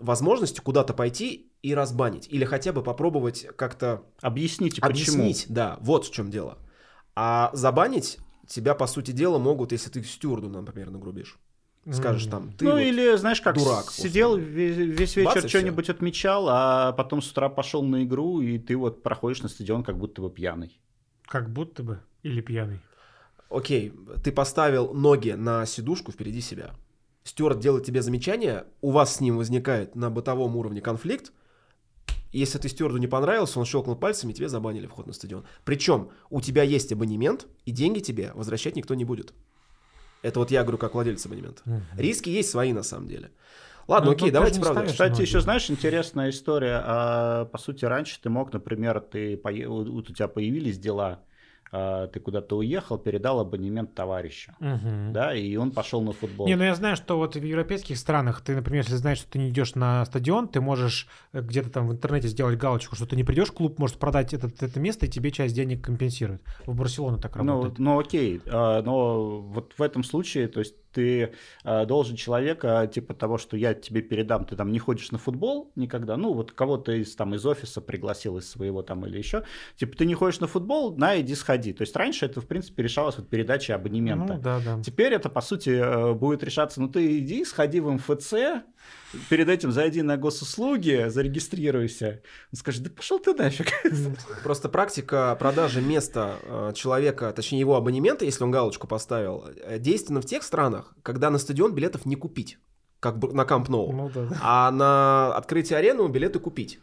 возможности куда-то пойти и разбанить. Или хотя бы попробовать как-то Объясните, почему. объяснить. Да, вот в чем дело. А забанить тебя, по сути дела, могут, если ты стюарду, например, нагрубишь. Скажешь там, ты ну вот- или, знаешь, как дурак, сидел весь, весь вечер что-нибудь отмечал, а потом с утра пошел на игру, и ты вот проходишь на стадион как будто бы пьяный. Как будто бы. Или пьяный. Окей, ты поставил ноги на сидушку впереди себя. Стюарт делает тебе замечание, у вас с ним возникает на бытовом уровне конфликт. Если ты стюарду не понравился, он щелкнул пальцами, тебе забанили вход на стадион. Причем у тебя есть абонемент, и деньги тебе возвращать никто не будет. Это вот я говорю как владелец абонемента. Риски есть свои на самом деле. Ладно, Ну, окей, давайте правда. Кстати, ноги. еще знаешь, интересная история. А, по сути, раньше ты мог, например, ты вот у тебя появились дела, ты куда-то уехал, передал абонемент товарищу, Мгм. да, и он пошел на футбол. Не, ну я знаю, что вот в европейских странах ты, например, если знаешь, что ты не идешь на стадион, ты можешь э, где-то там в интернете сделать галочку, что ты не придешь, клуб может продать этот, это место, и тебе часть денег компенсирует. В Барселоне так Ну, работает. ну окей, а, но вот в этом случае, то есть ты а, должен человека, типа того, что я тебе передам, ты там не ходишь на футбол никогда, ну вот кого-то из там из офиса пригласил из своего там или еще, типа ты не ходишь на футбол, на иди сходи. То есть раньше это в принципе решалось вот передачей абонемента. Ну, да, да. Теперь это, по сути, э, будет решаться, ну ты иди, сходи в МФЦ, перед этим зайди на госуслуги, зарегистрируйся. Он скажет, да пошел ты нафиг. Просто практика продажи места э, человека, точнее его абонемента, если он галочку поставил, э, действенна в тех странах, когда на стадион билетов не купить, как на Камп Ноу, Ну, да, да. а на открытие арены билеты купить.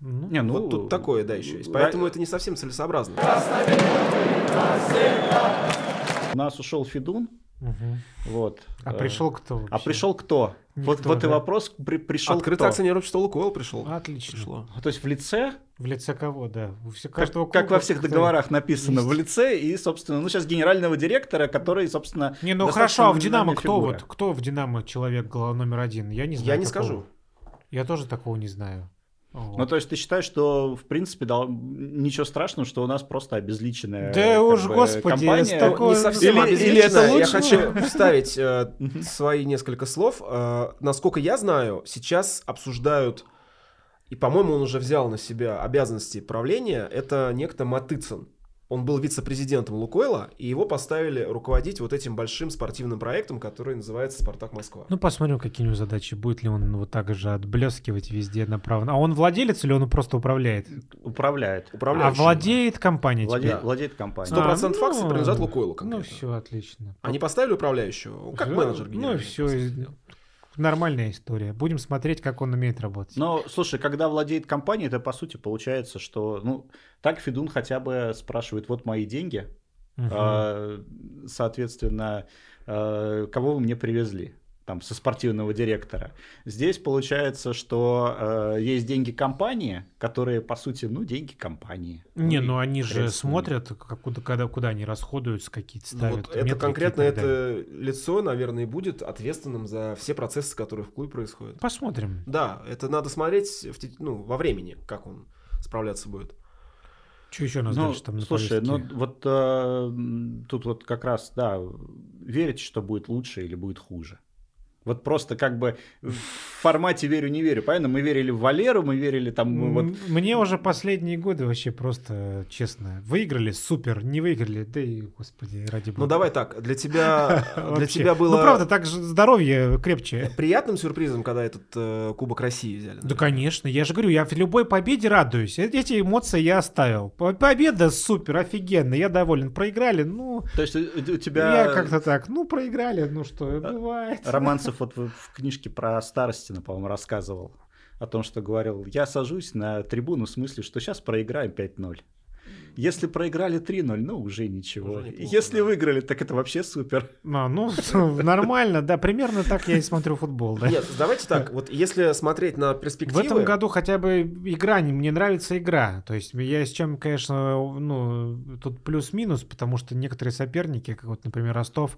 Ну, Не, ну, вот тут такое, да, еще есть. Поэтому это не совсем целесообразно. У нас ушел Федун, мгм. вот. А Э, пришел кто вообще? А пришел кто? Вот, Никто, вот и да? вопрос, при- пришел Открытое кто? акционерное общество Лукойл пришел. Отлично. Пришло. То есть в лице, В лице кого, да? У как, каждого как клуба во всех кто- договорах написано, есть. в лице и, собственно, ну сейчас генерального директора, который, собственно... Не, ну хорошо, а в Динамо кто фигура. вот? Кто в Динамо человек глава номер один? Я не знаю. Я не такого. скажу. Я тоже такого не знаю. Вот. Ну, то есть ты считаешь, что, в принципе, дал- ничего страшного, что у нас просто обезличенная Да уж, бы, господи, компания? с такой- Не совсем Или- или это обезличенное. Я лучше? хочу вставить э, свои несколько слов. Э, насколько я знаю, сейчас обсуждают, и, по-моему, он уже взял на себя обязанности правления, это некто Матыцин. Он был вице-президентом Лукойла, и его поставили руководить вот этим большим спортивным проектом, который называется «Спартак Москва». Ну, посмотрим, какие у него задачи. Будет ли он вот так же отблескивать везде направо. А он владелец или он просто управляет? Управляет. А Управляющий. владеет компанией Владеет, теперь? владеет компанией. Сто процентов А, акций ну, принадлежат Лукойлу Ну, конкретно. все, отлично. Они поставили управляющего, как Всё, менеджер Ну, генеральный, все. Нормальная история. Будем смотреть, как он умеет работать. Но, слушай, когда владеет компанией, это, по сути, получается, что, ну, так Федун хотя бы спрашивает, вот мои деньги, а, соответственно, а, кого вы мне привезли? Там, со спортивного директора. Здесь получается, что э, есть деньги компании, которые, по сути, ну, деньги компании. Не, и ну они же смотрят, как, куда, когда, куда они расходуются, какие-то Ну, ставят. вот это конкретно это лицо, наверное, и будет ответственным за все процессы, которые в клубе происходят. Посмотрим. Да, это надо смотреть в ну, во времени, как он справляться будет. Что еще у нас Ну, дальше там на слушай, ну повестке? вот э, тут вот как раз, да, верить, что будет лучше или будет хуже. Вот просто как бы в формате верю, не верю. Понятно, мы верили в Валеру, мы верили там ну, вот Мне уже последние годы вообще просто, честно, выиграли, супер, не выиграли, да и, господи, ради бога. Ну давай так, для тебя, для тебя было Ну, правда, так же здоровье крепче. приятным сюрпризом, когда этот э, Кубок России взяли. Да, конечно, я же говорю, я в любой победе радуюсь. Э- Эти эмоции я оставил. По- Победа супер, офигенно, я доволен. Проиграли, ну, То есть у у тебя я как-то так, ну, проиграли, ну что, бывает. Романцев вот в, в книжке про Старостина, по-моему, рассказывал о том, что говорил, я сажусь на трибуну в смысле, что сейчас проиграем 5-0. Если проиграли 3-0, ну уже ничего. Уже неплохо, Если да. выиграли, так это вообще супер. А, ну, нормально, да, примерно так я и смотрю футбол, да. Нет, давайте так, вот если смотреть на В перспективы... этом году хотя бы игра, не- мне нравится игра. То есть я с чем, конечно, ну, тут плюс-минус, потому что некоторые соперники, как вот, например, Ростов,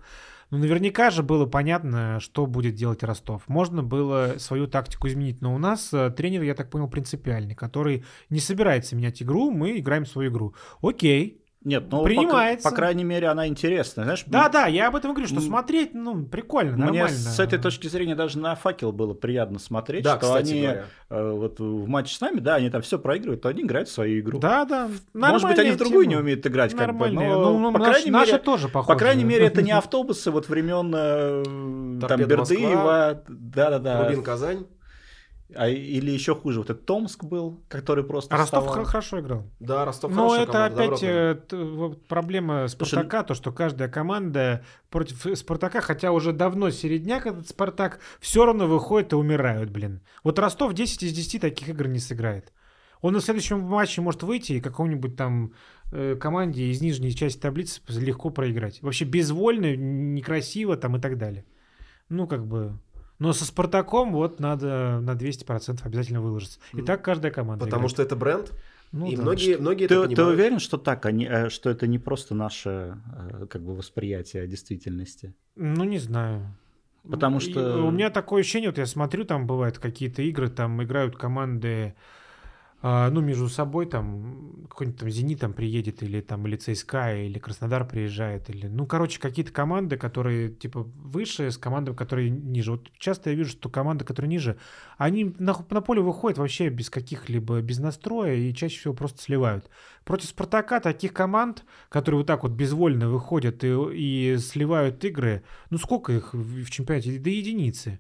ну, наверняка же было понятно, что будет делать Ростов. Можно было свою тактику изменить, но у нас э, тренер, я так понял, принципиальный, который не собирается менять игру, мы играем свою игру. Окей, Нет, ну, по- Принимается. По, крайней мере, она интересная. Знаешь, Да, да, я об этом говорю, что смотреть, ну, прикольно, Мне нормально. с этой точки зрения даже на факел было приятно смотреть, Да, что кстати они говоря. э, вот в матче с нами, да, они там все проигрывают, то они играют в свою игру. Да, да. Может быть, они в другую тема. не умеют играть, как бы, но, Ну, ну, по наш- крайней наши мере, тоже похожи. по крайней мере, это не автобусы вот времен э, там Бердыева, да-да-да, Рубин Казань. А, или еще хуже, вот этот Томск был, который просто Ростов вставал. хо- хорошо играл. Да, Ростов Но это команда, опять добротная. э, проблема Спартака, то, что каждая команда против Спартака, хотя уже давно середняк этот Спартак, все равно выходит и умирают, блин. Вот Ростов 10 из 10 таких игр не сыграет. Он на следующем матче может выйти и какому-нибудь там э, команде из нижней части таблицы легко проиграть. Вообще безвольно, некрасиво там и так далее. Ну, как бы... Но со Спартаком вот надо на 200% обязательно выложиться. И так каждая команда Потому играет. что это бренд, Ну и да. многие, многие Ты, это ты понимают. уверен, что так, они, э, что это не просто наше э, как бы восприятие действительности? Ну, не знаю. Потому И что- У меня такое ощущение, вот я смотрю, там бывают какие-то игры, там играют команды, а, ну, между собой, там, какой-нибудь там «Зенит» там приедет, или там, или ЦСКА, или Краснодар приезжает, или, ну, короче, какие-то команды, которые, типа, выше, с командами, которые ниже. Вот часто я вижу, что команды, которые ниже, они на, на поле выходят вообще без каких-либо, без настроя, и чаще всего просто сливают. Против «Спартака» таких команд, которые вот так вот безвольно выходят и, и сливают игры, ну, сколько их в, чемпионате? До единицы.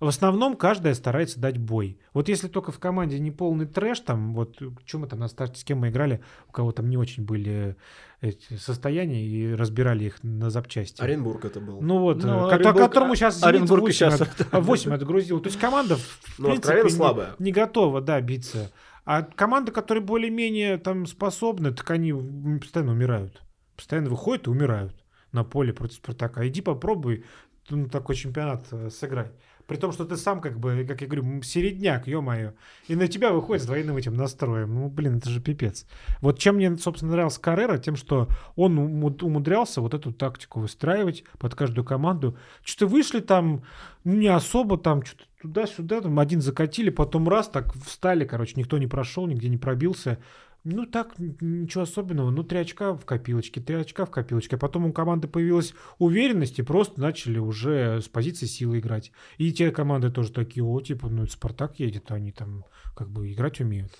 В основном каждая старается дать бой. Вот если только в команде не полный трэш, там, вот, что мы там на старте, с кем мы играли, у кого там не очень были эти состояния и разбирали их на запчасти. Оренбург это был. Ну вот, Ну, э, ко- Оренбург- которому сейчас Оренбург 8, щас- от, а, 8 отгрузил. То есть команда, в, Ну, принципе, не- слабая. Не, готова, да, биться. А команды, которые более-менее там способны, так они постоянно умирают. Постоянно выходят и умирают на поле против Спартака. Иди попробуй ну, такой чемпионат э, сыграй. При том, что ты сам, как бы, как я говорю, середняк, ё-моё. И на тебя выходит с двойным этим настроем. Ну, блин, это же пипец. Вот чем мне, собственно, нравился Каррера, тем, что он уму- умудрялся вот эту тактику выстраивать под каждую команду. Что-то вышли там, ну, не особо там, что-то туда-сюда, там один закатили, потом раз, так встали, короче, никто не прошел, нигде не пробился. Ну, так, ничего особенного. Ну, три очка в копилочке, три очка в копилочке. А потом у команды появилась уверенность, и просто начали уже с позиции силы играть. И те команды тоже такие, о, типа, ну, это Спартак едет, они там как бы играть умеют.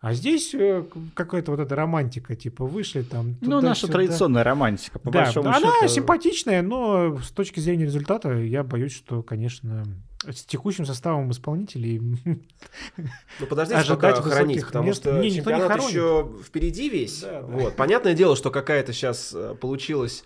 А здесь э, какая-то вот эта романтика, типа, вышли там... Ну, наша туда-сюда. традиционная романтика, по Да, большому она счету. симпатичная, но с точки зрения результата я боюсь, что, конечно, с текущим составом исполнителей Ну подождите, ожидать пока хранить, потому мест. что Не, никто не чемпионат хоронит. еще впереди весь. Да, да. Вот. Понятное дело, что какая-то сейчас получилась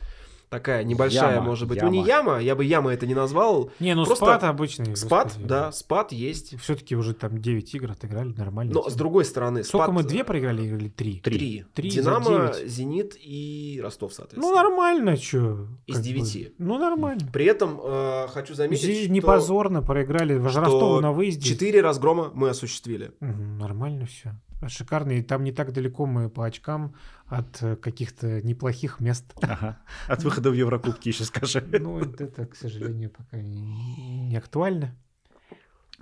такая небольшая, Яма, может быть, ну не яма. яма, я бы яма это не назвал. Не, ну Просто спад обычный. Спад, да, спад есть. Все-таки уже там 9 игр отыграли, нормально. Но с другой стороны, Сколько спад... мы, две проиграли или три? Три. Три за Динамо. Зенит и Ростов, Ну, соответственно. нормально, что. Из девяти. Ну, нормально. При этом э, хочу заметить, Зи- что Не позорно проиграли в Ростову на выезде. четыре разгрома мы осуществили. Мгм, Нормально все. Шикарно. И там не так далеко мы по очкам от э, каких-то неплохих мест. Ага. От выхода в Еврокубки еще скажи. Ну, это, к сожалению, пока не, не актуально.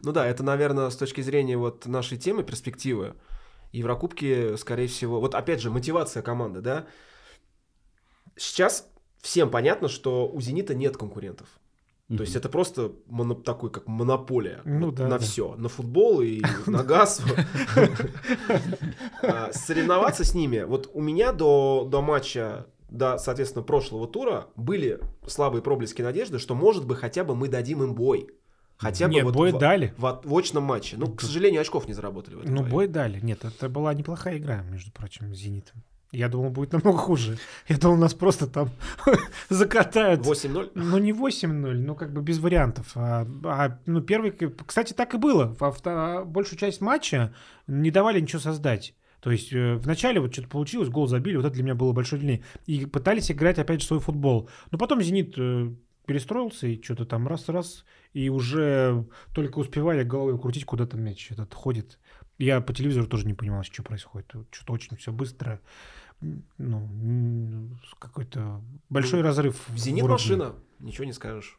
Ну да, это, наверное, с точки зрения вот нашей темы, перспективы. Еврокубки, скорее всего... Вот опять же, мотивация команды, да? Сейчас всем понятно, что у «Зенита» нет конкурентов. То есть это просто моно- такой, как монополия Ну вот да, на да. все. На футбол и на газ. А, Соревноваться с ними. Вот у меня до, до матча, до, соответственно, прошлого тура были слабые проблески надежды, что, может быть, хотя бы мы дадим им бой. Хотя бы Нет, вот бой в, дали. в, в очном матче. Ну, к сожалению, очков не заработали в этом Ну, бой дали. Нет, это была неплохая игра, между прочим, с «Зенитом». Я думал, будет намного хуже. Я думал, нас просто там закатают. 8-0. Ну, не 8-0, ну, как бы без вариантов. А, а, ну, первый... Кстати, так и было. Во вто- большую часть матча не давали ничего создать. То есть э, вначале вот что-то получилось, гол забили, вот это для меня было большой длиннее. И пытались играть опять же свой футбол. Но потом «Зенит» э, перестроился и что-то там раз-раз, и уже только успевали головой крутить, куда там мяч этот ходит. Я по телевизору тоже не понимал, что происходит. Что-то очень все быстро. Ну, какой-то большой разрыв. в «Зенит» уровне. машина. Ничего не скажешь.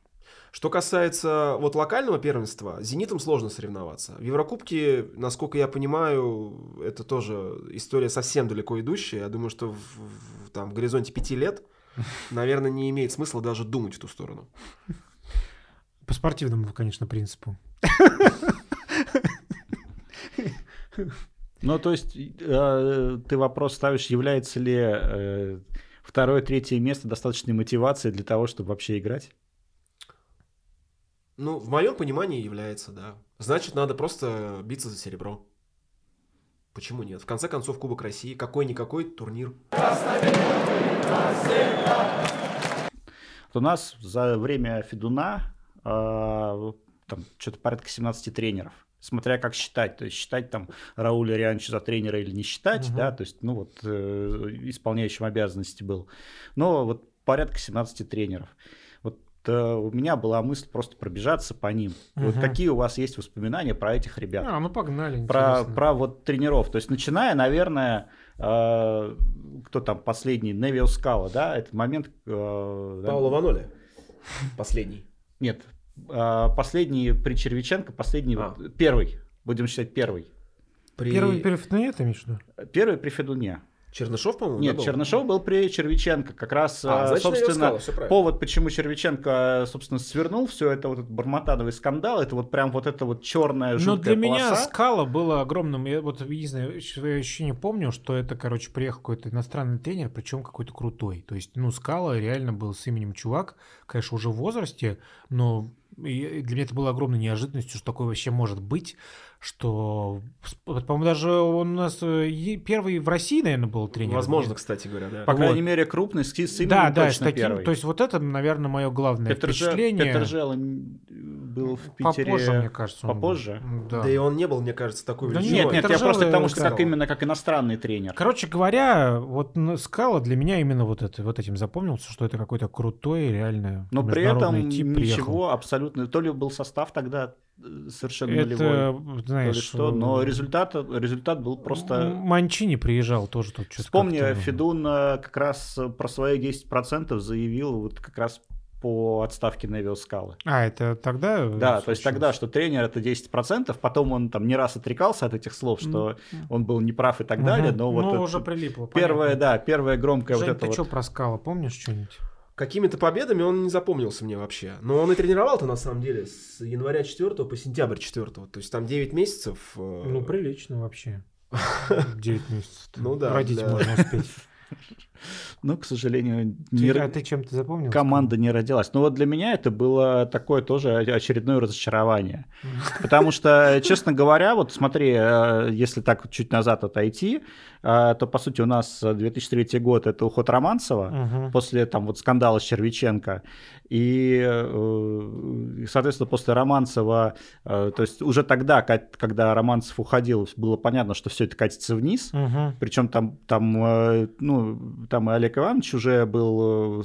Что касается вот локального первенства, с «Зенитом» сложно соревноваться. В Еврокубке, насколько я понимаю, это тоже история совсем далеко идущая. Я думаю, что в, в- там, в горизонте пяти лет, наверное, не имеет смысла даже думать в ту сторону. По спортивному, конечно, принципу. Ну, то есть, э, ты вопрос ставишь, является ли э, второе, третье место достаточной мотивацией для того, чтобы вообще играть? Ну, в моем понимании является, да. Значит, надо просто биться за серебро. Почему нет? В конце концов, Кубок России, какой-никакой турнир. Вот у нас за время Федуна э, там что-то порядка 17 тренеров. Смотря как считать, то есть считать там Рауля Риановича за тренера или не считать, Мгм. да, то есть, ну вот, э, исполняющим обязанности был. Но вот порядка 17 тренеров. Вот э, у меня была мысль просто пробежаться по ним. Вот Мгм. какие у вас есть воспоминания про этих ребят? А, ну погнали. про, интересно. про вот тренеров. То есть начиная, наверное, э, кто там последний, Невио Скала, да, этот момент... э, да, Паула Ваноли. Последний. Нет, последний при Червиченко, последний, А. вот, первый, будем считать первый. При... Первый перед ну, это имеешь в виду? Первый при Федуне. Чернышов, по-моему, Нет, да, был? Чернышов был при Червиченко. Как раз, А, э, значит, собственно, правильно. повод, почему Червиченко, э, собственно, свернул все это, вот этот барматановый скандал, это вот прям вот это вот черная Но жуткая Ну, для меня полоса. скала было огромным. Я вот не знаю, я еще не помню, что это, короче, приехал какой-то иностранный тренер, причем какой-то крутой. То есть, ну, скала реально был с именем чувак, конечно, уже в возрасте, но и для меня это было огромной неожиданностью, что такое вообще может быть, что, по-моему, даже он у нас э, первый в России, наверное, был тренер. Возможно, кстати говоря, да. По Вот. крайней мере, крупный, с, с именем Да, да, с точно таким, первый. то есть вот это, наверное, мое главное Петр, впечатление. Петр Жела н- был в Питере... Попозже, мне кажется. попозже? Да. Да и он не был, мне кажется, такой Да величиной. Нет, нет, Петр я просто потому что как сказал. именно как иностранный тренер. Короче говоря, вот Скала для меня именно вот, это, вот этим запомнился, что это какой-то крутой, реально Но при этом тип ничего приехал. абсолютно. То ли был состав тогда э, совершенно нулевой, Это, то ли знаешь, что, но результат, результат был просто... Манчини приезжал тоже тут что-то Вспомни, как-то- Федун э, как раз про свои 10% заявил вот как раз по отставке Невио Скалы. А, это тогда? э, Да, то есть случилось? тогда, что тренер это 10%, потом он там не раз отрекался от этих слов, что он был неправ и так Мгм. далее, но вот Ну, уже прилипло. первое, понятно. да, первая громкая Жень, вот это ты вот... что про Скала, помнишь что-нибудь? Какими-то победами он не запомнился мне вообще. Но он и тренировал-то на самом деле с января 4 по сентябрь 4. То есть там 9 месяцев. э, Ну, прилично вообще. 9 месяцев. Ну да, Родить да. можно успеть. Ну, к сожалению, не... А ты чем-то запомнил? команда не родилась. Но вот для меня это было такое тоже очередное разочарование. Потому что, честно говоря, вот смотри, э, если так чуть назад отойти, то, по сути, у нас 2003 год — это уход Романцева, Мгм. после там вот скандала с Червиченко. И, э, соответственно, после Романцева, э, то есть уже тогда, когда Романцев уходил, было понятно, что все это катится вниз. Мгм. Причем там, там, э, ну, там и Олег Иванович уже был э,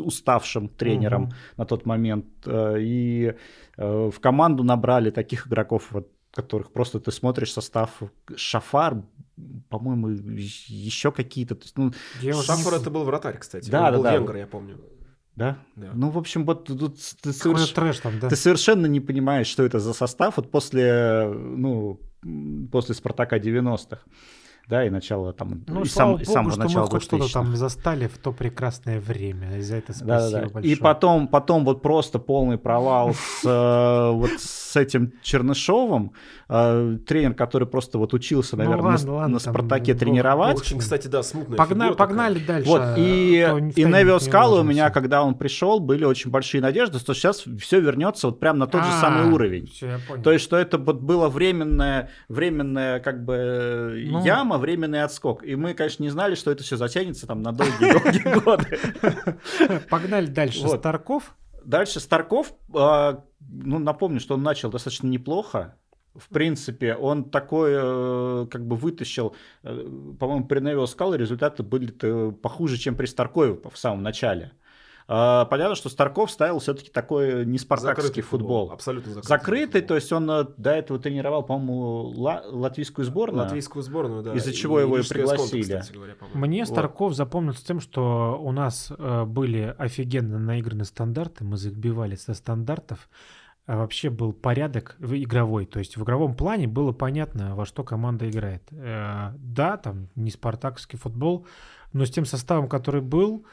уставшим тренером Мгм. на тот момент. э, И э, в команду набрали таких игроков, вот, которых просто ты смотришь состав Шафар, по-моему, еще какие-то. то есть, ну, Шафар не- это был вратарь, кстати. Да, он да, был да. венгр, я помню. да? Да. Ну, в общем, вот тут ты, соверш- трэш там, да. ты совершенно не понимаешь, что это за состав вот после, ну, после Спартака 90-х. Да, и начала там, Ну, и, слава сам, богу, самого что начала мы хоть что-то 2000-х. там застали в то прекрасное время. И за это Да, спасибо да, да. большое. И потом, потом вот просто полный провал с, э, вот с этим Чернышовым. Э, Тренер, который просто вот учился, Ну наверное, ладно, на, ладно, на там, Спартаке тренировать. Очень, кстати, да, смутная Погна- фигура такая. Погнали дальше. Вот, и, а и Невио не Скала у меня, когда он пришел, были очень большие надежды, что сейчас все вернется вот прям на тот же А, самый уровень. То есть, что это вот было временная, временная как бы э, Временный отскок. И мы, конечно, не знали, что это все затянется там на долгие-долгие годы. Погнали дальше. Старков. Дальше Старков, а, ну, напомню, что он начал достаточно неплохо. В принципе, он такой, э, как бы вытащил, э, по-моему, при Невио Скала результаты были похуже, чем при Старкове в самом начале. А, понятно, что Старков ставил все-таки такой не спартакский футбол. Абсолютно закрытый. Закрытый, футбол. то есть он э, до этого тренировал, по-моему, ла- латвийскую сборную. Латвийскую сборную, да. Из-за чего его и Рижское Сконто, пригласили. кстати говоря, по-моему. Мне Вот. Старков запомнился тем, что у нас э, были офигенно наиграны стандарты, мы забивали со стандартов, а вообще был порядок в игровой, то есть в игровом плане было понятно, во что команда играет. Э, да, там не спартаковский футбол, но с тем составом, который был, э,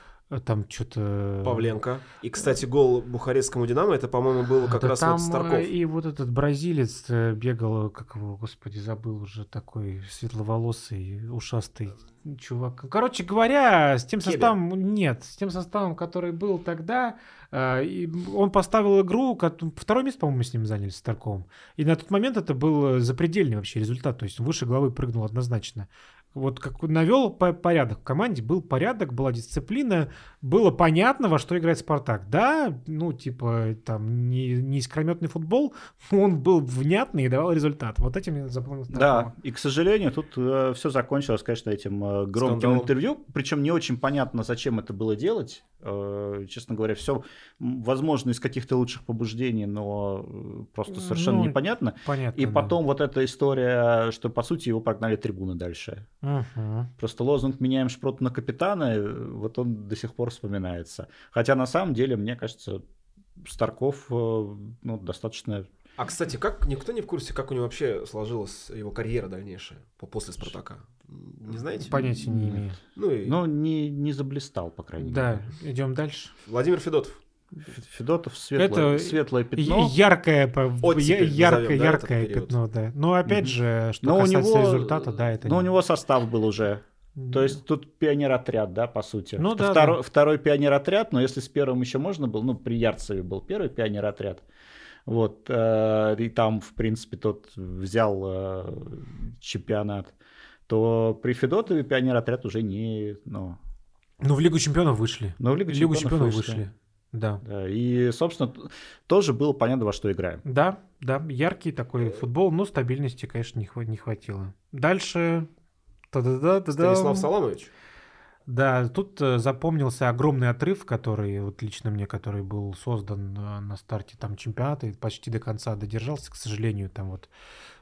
там что-то... Павленко. И, кстати, гол Бухарестскому Динамо, это, по-моему, был как Да раз там вот Старков. э, и вот этот бразилец э, бегал, как его, господи, забыл уже, такой светловолосый, ушастый чувак. Короче говоря, с тем Кебер. составом, нет, с тем составом, который был тогда, э, он поставил игру, второе место, по-моему, с ним заняли, с Старковым. И на тот момент это был запредельный вообще результат, то есть выше головы прыгнул однозначно. Вот как навел по- порядок в команде, был порядок, была дисциплина, было понятно, во что играет Спартак. Да, ну, типа, там, не, не искрометный футбол, но он был внятный и давал результат. Вот этим я запомнил Да, и, к сожалению, тут все закончилось, конечно, этим э, громким Скандалом. интервью. Причем не очень понятно, зачем это было делать. Э, честно говоря, все, возможно, из каких-то лучших побуждений, но э, просто совершенно Ну, непонятно. Понятно. И да. потом вот эта история, что, по сути, его прогнали трибуны дальше. Мгм. Просто лозунг «меняем шпрот на капитана», э, вот он до сих пор вспоминается. Хотя, на самом деле, мне кажется, Старков э, ну, достаточно А, кстати, как никто не в курсе, как у него вообще сложилась его карьера дальнейшая по- после Спартака? Не знаете? Понятия не имею. Ну и Ну, не, не заблистал, по крайней Да, мере. идем дальше. Владимир Федотов. Федотов светлое, Это светлое пятно. Яркое, Оттепель яркое, назовем, да, яркое пятно, да. Но опять Мгм. же, что Но у касается него, результата, да, это но у не- него состав был уже. М, То есть тут пионер-отряд, да, по сути. Ну да, второй, да. второй пионер-отряд, но если с первым еще можно было, ну, при Ярцеве был первый пионер-отряд. Вот, э, и там, в принципе, тот взял э, чемпионат, то при Федотове пионер-отряд уже не, ну, Ну, в Лигу чемпионов вышли. но в Лигу, Лигу чемпионов чемпионов вышли. Да. Да, и, собственно, тоже было понятно, во что играем. Да, да, яркий такой футбол, но стабильности, конечно, не, хва- не хватило. Дальше... Та-да-да, та-дам. Станислав Саламович. Да, тут э, запомнился огромный отрыв, который вот лично мне, который был создан э, на старте там чемпионата и почти до конца додержался, к сожалению, там вот.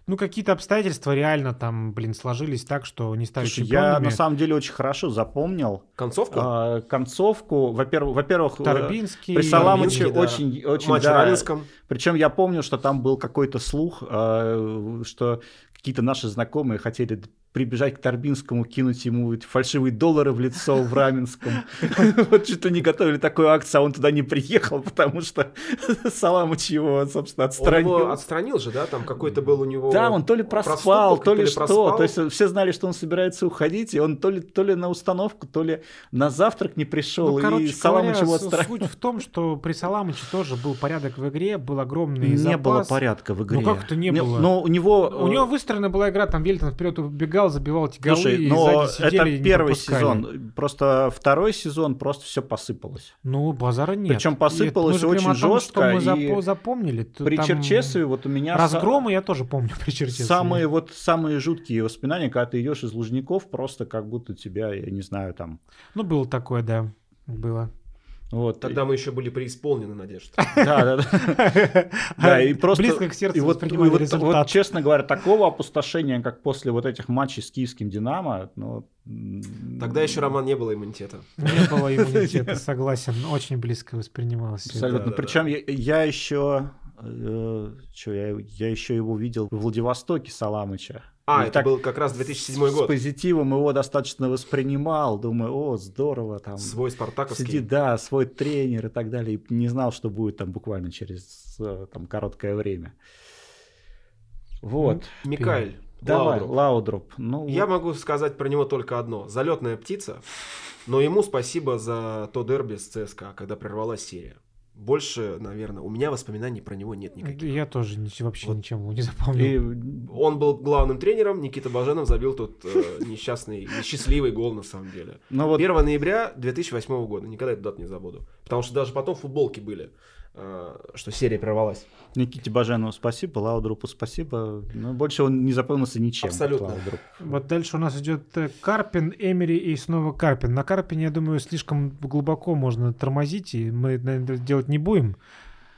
Ну, какие-то обстоятельства реально там, блин, сложились так, что не стали Слушай, я чемпионами. на самом деле очень хорошо запомнил Концовку? а, концовку. Во-первых, во-первых, э, Тарбинский. при Саламыче да. очень, очень, Матч да, в Равенском. Причем я помню, что там был какой-то слух, э, что какие-то наши знакомые хотели прибежать к Торбинскому, кинуть ему эти фальшивые доллары в лицо в Раменском. Вот что-то не готовили такую акцию, а он туда не приехал, потому что Саламыч его, собственно, Он отстранил. его отстранил же, да? Там какой-то был у него... Да, он то ли проспал, то ли что. То есть все знали, что он собирается уходить, и он то ли, то ли на установку, то ли на завтрак не пришел, Ну, и Саламыч его отстранил. суть в том, что при Саламыче тоже был порядок в игре, был огромный Не запас. было порядка в игре. Ну, как это не было? Но у него... У него выстроена была игра, там Вельтон вперед убегал, забивал эти голы, Слушай, но это первый сезон. Просто второй сезон просто все посыпалось. Ну, базара нет. Причем посыпалось говорим очень том, жестко, Что мы и запо- запомнили. При там Черчесове вот у меня... Разгромы я тоже помню при Черчесове. Самые вот самые жуткие воспоминания, когда ты идешь из Лужников, просто как будто тебя, я не знаю, там. Ну, было такое, да. Было. Вот. Тогда мы еще были преисполнены надежд. Да, да, да. Да, и просто... Близко к сердцу и вот, и вот- результат. вот, честно говоря, такого опустошения, как после вот этих матчей с киевским «Динамо», ну... Тогда еще, Роман, не было иммунитета. Не было иммунитета, согласен. Очень близко воспринималось. Абсолютно. Причем я, я еще... что, я, я еще его видел в Владивостоке Саламыча. А, И это так был как раз 2007 С год. позитивом его достаточно воспринимал. Думаю, о, здорово, там Свой спартаковский. сидит, да, свой тренер и так далее. И не знал, что будет там буквально через э, там, короткое время. Вот. Микаэль. Давай, Лаудруп. Лаудруп. Ну, Я могу сказать про него только одно. Залетная птица, но ему спасибо за то дерби с ЦСКА, когда прервалась серия. Больше, наверное, у меня воспоминаний про него нет никаких. Я тоже вообще Вот. ничем его не и, запомнил. Он был главным тренером, Никита Баженов забил тот э, несчастный, несчастливый гол на самом деле. ну вот 1 ноября 2008 года, никогда эту дату не забуду. Потому что даже потом футболки были. Э, что серия прервалась. Никите Баженову спасибо, Лаудрупу спасибо. Но больше он не запомнился ничем. Абсолютно. Лаудруп. Вот дальше у нас идет э, Карпин, Эмери и снова Карпин. На Карпине, я думаю, слишком глубоко можно тормозить, и мы наверное, делать не будем.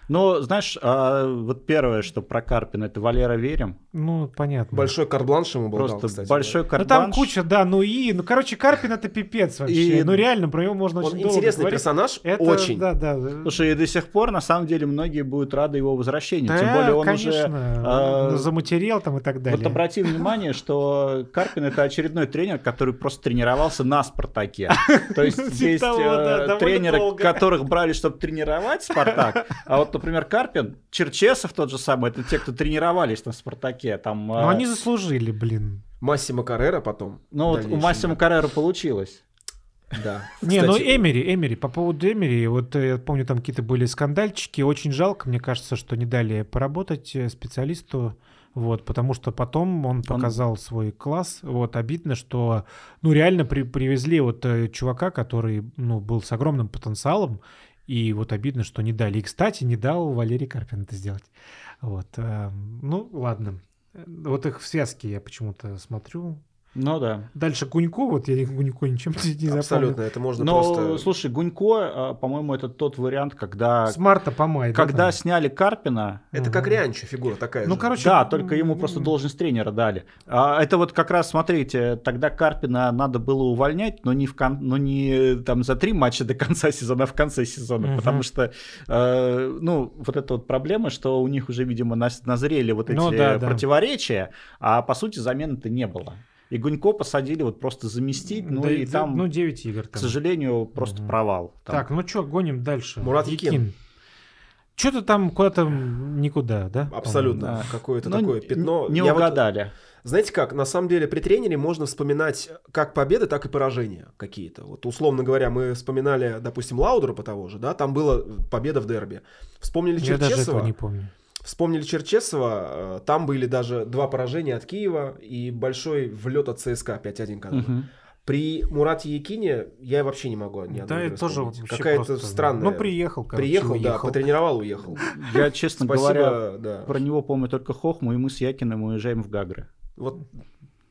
Но, знаешь, а, вот первое, что про Карпина, это Валера Верим. Ну, понятно. Большой карт-бланш ему был Просто кстати, большой Ну, карт там куча, да, ну и, ну, короче, Карпин это пипец вообще. И- Ну, реально, про него можно Он очень долго интересный говорить. персонаж, Это, очень. Да, да. да. Слушай, и до сих пор, на самом деле, многие будут рады его возвращению. Да, Тем более он конечно, уже... а, ну, заматерел там и так далее. Вот обрати внимание, что Карпин это очередной тренер, который просто тренировался на Спартаке. То есть Типа есть да, э, тренеры, которых брали, чтобы тренировать Спартак. А вот, например, Карпин, Черчесов тот же самый, это те, кто тренировались на Спартаке. Там, Ну, э, они заслужили, блин. Массимо Каррера потом. ну в вот у Массимо да. Каррера получилось. Да. Не, ну Эмери, Эмери, по поводу Эмери, вот э, я помню, там какие-то были скандальчики, очень жалко, мне кажется, что не дали поработать э, специалисту, вот, потому что потом он показал свой класс, вот, обидно, что, ну, реально при- привезли вот э, чувака, который, ну, был с огромным потенциалом, и вот обидно, что не дали. И, кстати, не дал Валерий Карпин это сделать. Вот, э, ну, ладно. Э, Вот их в связке я почему-то смотрю. Ну да. Дальше Гунько, вот я Гунько ничем не запомнил. Абсолютно, это можно Но, просто... слушай, Гунько, э, по-моему, это тот вариант, когда, С марта по май. да, когда там? сняли Карпина, Это как Рианчо фигура такая Ну, же. короче, Да, только ему просто должность тренера дали. А, это вот как раз, смотрите, тогда Карпина надо было увольнять, но не, в кон- но не там за три матча до конца сезона, а в конце сезона, Мгм. потому что, э, ну, вот эта вот проблема, что у них уже, видимо, назрели вот эти Ну да, да. противоречия, а по сути замены-то не было. И Гунько посадили вот просто заместить, ну Да, и да, там, Ну, 9 игр к там. сожалению, просто Мгм. провал. Там. Так, ну что, гоним дальше. Мурат Якин. Что-то там куда-то никуда, да? Абсолютно. Да. Какое-то Ну, такое пятно. Не Я вот- угадали. Знаете как, на самом деле при тренере можно вспоминать как победы, так и поражения какие-то. Вот условно говоря, мы вспоминали, допустим, Лаудера по того же, да, там была победа в дерби. Вспомнили по-моему. Я даже Черчесова, этого не помню. Вспомнили Черчесова, э, там были даже два поражения от Киева и большой влет от ЦСКА 5-1 когда. Мгм. При Мурате Якине я вообще не могу ни Да, это тоже Какая-то просто- странная. Ну, приехал, короче, Приехал, да, уехал. потренировал, уехал. Я, честно Спасибо, говоря, да. про него помню только Хохму, и мы с Якиным уезжаем в Гагры. Вот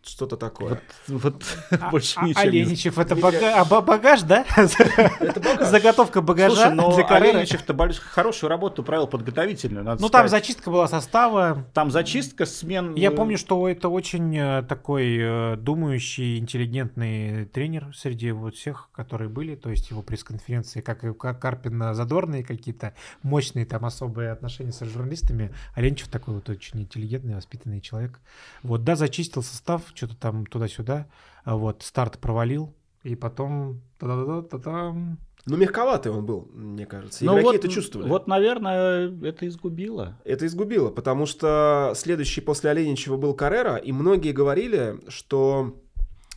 что-то такое. Вот А- больше а- ничем Оленичев, это бага- а, ба- багаж, да? Это багаж. Заготовка багажа Слушай, но для Карреры. Оленичев-то хорошую работу провел подготовительную, надо Ну, там зачистка была состава. Там зачистка, смен... Я помню, что это очень э, такой э, думающий, интеллигентный тренер среди вот всех, которые были. То есть его пресс-конференции, как и у Ка- Карпина, задорные какие-то, мощные там особые отношения с журналистами. Оленчев такой вот очень интеллигентный, воспитанный человек. Вот, да, зачистил состав, что-то там туда-сюда. А Вот, старт провалил. И потом... та-да-да-да-та-там. Ну, мягковатый он был, мне кажется. Ну Игроки вот, это чувствовали. Вот, наверное, это изгубило. Это изгубило, потому что следующий после Оленичева был Каррера, и многие говорили, что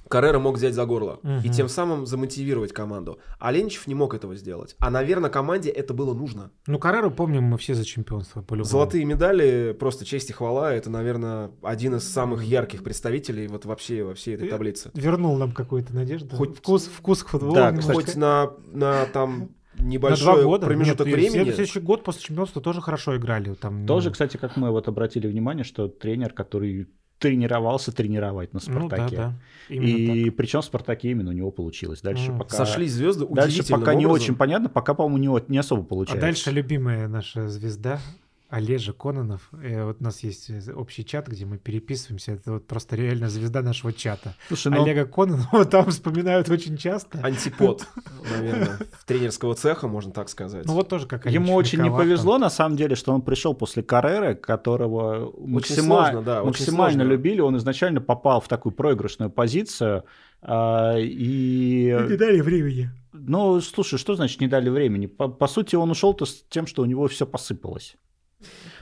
Каррера мог взять за горло и Мгм. тем самым замотивировать команду. Оленичев не мог этого сделать. А, наверное, команде это было нужно. Ну, Карреру помним мы все за чемпионство, по-любому. Золотые медали, просто честь и хвала, это, наверное, один из самых ярких представителей вот вообще во всей этой Э, таблице. Вернул нам какую-то надежду. Хоть- вкус, вкус к футболу. Да, немножко. Хоть на, на там На небольшой два года. промежуток Нет, и времени. В следующий год после чемпионства тоже хорошо играли. Там, ну, Тоже, кстати, как мы вот обратили внимание, что тренер, который тренировался тренировать на ну, да, Спартаке. да. Именно И причем в Спартаке именно у него получилось. Дальше М. пока... Сошлись звезды Дальше пока не образом. очень понятно, пока, по-моему, не, не особо так. А получается. дальше любимая наша звезда Олежа Кононов. Э, вот у нас есть э, общий чат, где мы переписываемся. Это вот просто реально звезда нашего чата. Слушай, ну, Олега Кононова там вспоминают очень часто. Антипод, наверное, тренерского цеха, можно так сказать. Ну вот тоже как Ему очень не повезло, на самом деле, что он пришел после Карреры, которого максимально любили. Он изначально попал в такую проигрышную позицию. а, и, Не дали времени. ну, слушай, что значит не дали времени? По, по сути, он ушел-то с тем, что у него все посыпалось.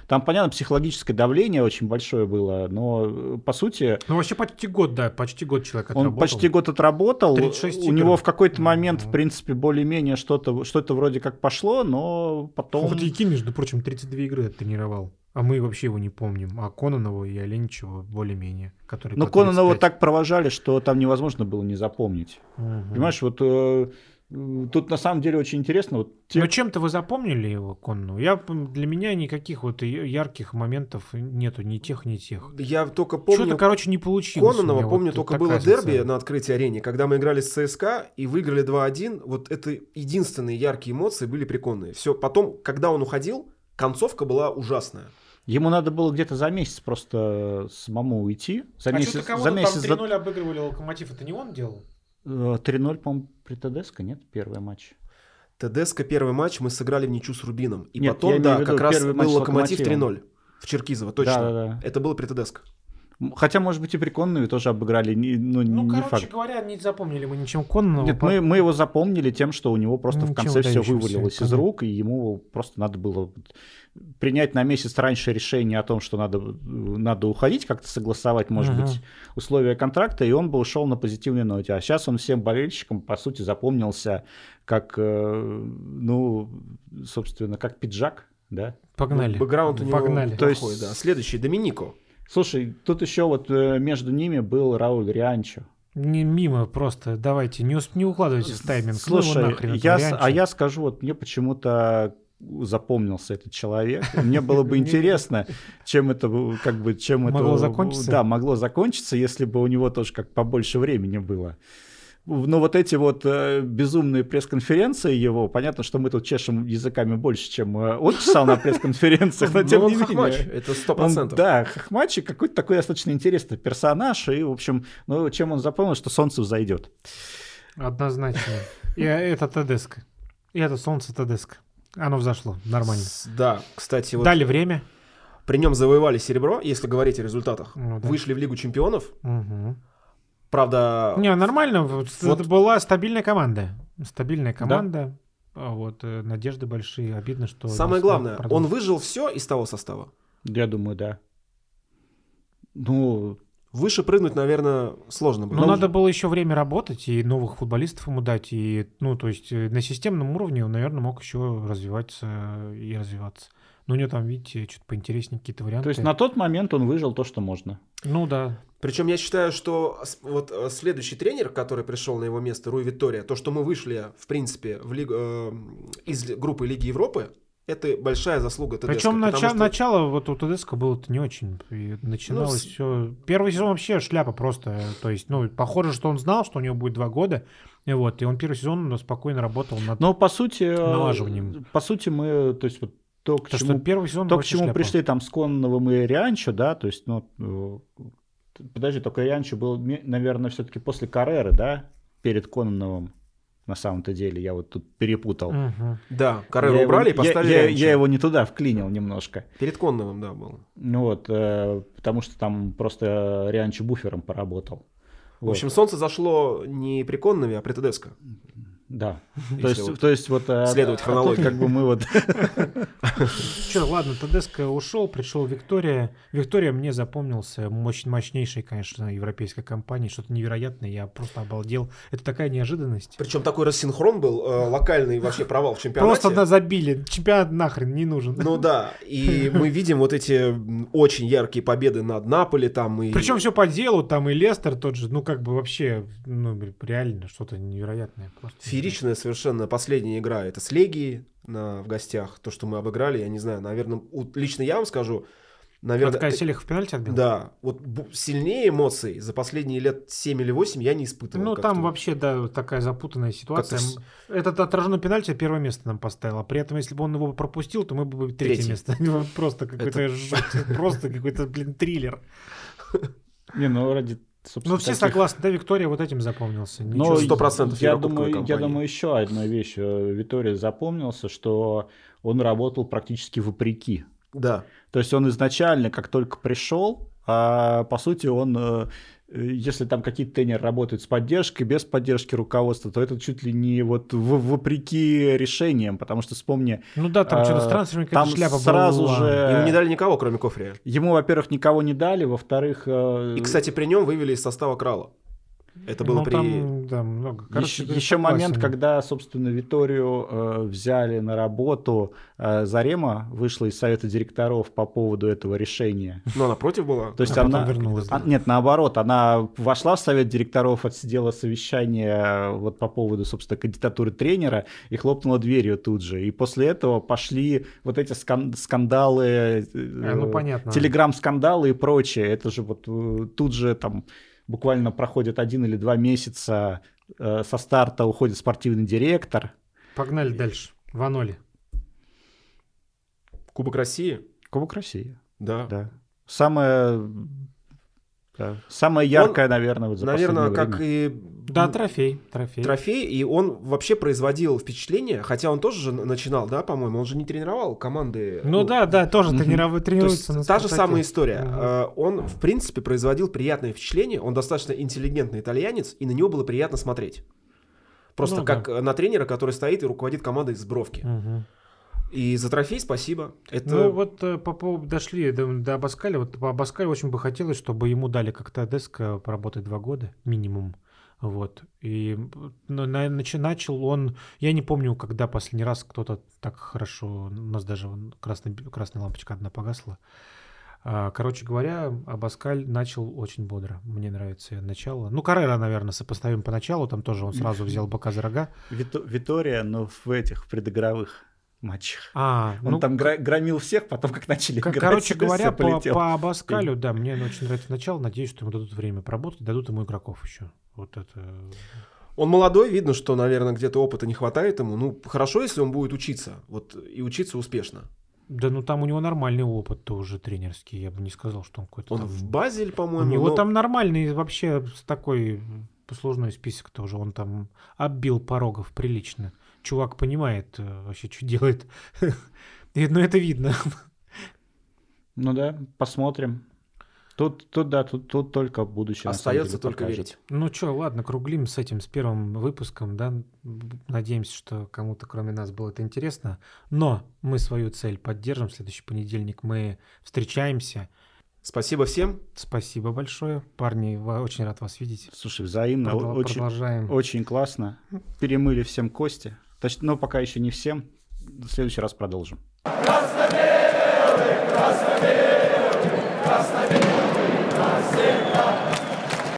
Там, понятно, психологическое давление очень большое было, но, э, по сути, Ну вообще почти год, да, почти год человек он отработал. почти год отработал. 36 У игр. него в какой-то момент, в Мгм. принципе, более-менее что-то, что-то вроде как пошло, но потом... Вот Якин, между прочим, 32 игры оттренировал. А мы вообще его не помним. А Кононову и Оленичева более-менее. Который Но по Кононова 35. так провожали, что там невозможно было не запомнить. Мгм. Понимаешь, вот э, Тут на самом деле очень интересно. Вот те- Но чем-то вы запомнили его конную? Я, для меня никаких вот ярких моментов нету, ни тех, ни тех. Я только помню... Что-то, короче, не получилось. Кононова, меня, помню, вот только было дерби ассоциация. на открытии арене, когда мы играли с ЦСКА и выиграли 2-1. Вот это единственные яркие эмоции были приконные. Все, потом, когда он уходил, концовка была ужасная. Ему надо было где-то за месяц просто самому уйти. За А месяц, что-то за кого-то там месяц 3-0 обыгрывали Локомотив, это не он делал? Э, 3-0, по-моему, при ТДСК, нет? Первый матч. ТДСК первый матч мы сыграли в ничью с Рубином. И Нет, потом, да, виду как раз был Локомотив Локомотивом. 3-0 в Черкизово, точно. Да-да-да. Это было при ТДСК. Хотя, может быть, и приконную тоже обыграли. не- Ну, Ну, не короче факт. говоря, не запомнили мы ничем конного. Нет, мы, мы его запомнили тем, что у него просто в Ничем конце все вывалилось из понятно. рук, и ему просто надо было принять на месяц раньше решение о том, что надо, надо уходить, как-то согласовать, может Ага. быть, условия контракта, и он бы ушел на позитивной ноте. А сейчас он всем болельщикам, по сути, запомнился как, э, ну, собственно, как пиджак, да? Погнали. Бэкграунд у него Погнали. То есть- плохой, да. Следующий, Доминико. Слушай, тут еще вот э, между ними был Рауль Рианчо. Не мимо просто, давайте, не, ус- не укладывайтесь в тайминг. Ну Слушай, нахрен, этого я, с- а я скажу, вот мне почему-то запомнился этот человек. Мне было бы интересно, чем это как бы, чем это Могло закончиться? Да, могло закончиться, если бы у него тоже как побольше времени было. Но вот эти вот э, безумные пресс-конференции его, понятно, что мы тут чешем языками больше, чем э, он чесал на пресс-конференциях, но тем Ну, он не хохмач, менее. это сто процентов. да, Хохмач и какой-то такой достаточно интересный персонаж, и, в общем, ну, чем он запомнил, что солнце взойдет. Однозначно. И это ТДСК. И это солнце ТДСК. Оно взошло, нормально. Да, кстати, вот Дали время. при нем завоевали серебро, если говорить о результатах. Ну да. Вышли в Лигу чемпионов. Мгм. Правда, Не, нормально. вот. Это была стабильная команда. Стабильная команда. А Вот э, надежды большие. Обидно, что... самое главное, он выжил все из того состава. Я думаю, да. Ну, Выше прыгнуть, наверное, сложно было. Ну, надо было еще время работать и новых футболистов ему дать. И, ну, то есть э, на системном уровне он, наверное, мог еще развиваться и развиваться. Но у него там, видите, что-то поинтереснее какие-то варианты. то есть на тот момент он выжил то, что можно. Ну да. Причем я считаю, что вот э, следующий тренер, который пришел на его место, Руй Виктория, то, что мы вышли, в принципе, в лигу, э, из группы Лиги Европы, это большая заслуга ТДСК. Причем нача- что- начало вот у ТДСК было не очень. И начиналось Ну, все. Первый сезон вообще шляпа просто. То есть, ну, похоже, что он знал, что у него будет два года. И вот, и он первый сезон спокойно работал над... Но по сути, э, Налаживанием. по сути мы, то есть вот то, к То, чему, что первый сезон то, к чему шляпа. пришли там с Конновым и Рианчо, да, то есть, ну, э, подожди, только Рианчо был, наверное, все-таки после Карреры, да, перед Кононовым, на самом-то деле, я вот тут перепутал. Мгм. Да, Карреру Я его- убрали и я- поставили я, Рианчо. я его не туда вклинил немножко. Перед Конновым, да, был. Ну вот, э, потому что там просто Рианчо буфером поработал. В Вот. общем, солнце зашло не при Коннове, а при ТДСК. Да. То есть, вот то есть вот... э, следовать а хронологии. как бы мы вот... Че, ладно, ТДСК ушел, пришел Виктория. Виктория мне запомнился, очень мощнейшей, конечно, европейской компании, что-то невероятное, я просто обалдел. Это такая неожиданность. Причем такой рассинхрон был, э, локальный вообще провал в чемпионате. Просто да, забили, чемпионат нахрен не нужен. Ну да, и мы видим вот эти очень яркие победы над Наполи там и... Причем все по делу, там и Лестер тот же, ну как бы вообще, ну реально что-то невероятное. Просто. Фееричная совершенно последняя игра. Это с Легией на, в гостях. То, что мы обыграли, я не знаю, наверное, у- лично я вам скажу, наверное... Такая э, Селих в пенальти отбил? Да, вот сильнее эмоций за последние лет 7 или 8 я не испытывал. Ну, там вообще, да, такая запутанная ситуация. Как-то Этот отраженный пенальти первое место нам поставил. А при этом, если бы он его пропустил, то мы бы были третье Третье. место. Ну, Просто какой-то просто какой-то, блин, триллер. Не, ну ради... собственно, Ну, все таких- согласны, да, Виктория вот этим запомнился. Но Ничего. сто процентов я Еврокубковой думаю, я думаю, еще одна вещь. э, Витория запомнился, что он работал практически вопреки. Да. То есть он изначально, как только пришел, а, по сути, он, э, если там какие-то тренеры работают с поддержкой, без поддержки руководства, то это чуть ли не вот в- вопреки решениям, потому что вспомни, Ну да, там что-то а, с трансферами там шляпа сразу была. же- Ему не дали никого, кроме Кофрия. ему, во-первых, никого не дали, во-вторых... э, И, кстати, при нем вывели из состава Крала. Это было Ну, при... там, да, много. Короче еще, еще момент, когда, собственно, Виторию э, взяли на работу, э, Зарема вышла из совета директоров по поводу этого решения. Но она против была? То есть А она, вернулась, да. а, нет, наоборот, она вошла в совет директоров, отсидела совещание э, вот по поводу, собственно, кандидатуры тренера и хлопнула дверью тут же. И после этого пошли вот эти скан- скандалы, э, А, ну, понятно. телеграм-скандалы и прочее. Это же вот э, тут же там буквально проходит один или два месяца э, со старта уходит спортивный директор. Погнали дальше. Ваноли. Кубок России? Кубок России, Да. да. Самое, да, самое яркое, наверное, вот за Наверное, как время. и Да, трофей. Трофей. трофей, и он вообще производил впечатление, хотя он тоже же начинал, да, по-моему, он же не тренировал команды. Ну да, да, тоже Мгм. трениров- То есть тренируется на та же самая история. Э, Он, в принципе, производил приятное впечатление. Он достаточно интеллигентный итальянец, и на него было приятно смотреть. Просто Ну, как э, на тренера, который стоит и руководит командой из бровки. Мгм. И за трофей спасибо. Это Ну вот э, по поводу дошли до, до Абаскаля. Вот по Абаскалю очень бы хотелось, чтобы ему дали как-то Деско поработать два года минимум. Вот. И ну, начал он... Я не помню, когда последний раз кто-то так хорошо... У нас даже вон красная, красная лампочка одна погасла. А, Короче говоря, Абаскаль начал очень бодро. Мне нравится начало. Ну, Каррера, наверное, сопоставим по началу. Там тоже он сразу взял бока за рога. Вито- Витория, но в этих в предыгровых матчах. А, Он ну, там гра- громил всех, потом как начали К- играть, Короче говоря, по, по Абаскалю, да, мне очень нравится начало. Надеюсь, что ему дадут время поработать, дадут ему игроков еще. Вот это. Он молодой, видно, что, наверное, где-то опыта не хватает ему. Ну, хорошо, если он будет учиться. Вот и учиться успешно. Да, ну там у него нормальный опыт тоже тренерский. Я бы не сказал, что он какой-то. Он там- в Базель, У по-моему. него но- там нормальный вообще такой послужной список тоже. Он там оббил порогов прилично. Чувак понимает э, вообще, что делает. Ну, это видно. Ну да, посмотрим. Тут, тут да, тут, тут только будущее. Остается деле, только покажет. верить. Ну что, ладно, круглим с этим, с первым выпуском, да. Надеемся, что кому-то, кроме нас, было это интересно. Но мы свою цель поддержим. В следующий понедельник мы встречаемся. Спасибо всем. Спасибо большое. Парни, очень рад вас видеть. Слушай, взаимно, Продол- очень, Продолжаем. очень классно. Перемыли всем кости. Точ- Но пока еще не всем. В следующий раз продолжим. Красно-белый, красно-белый, красно-белый.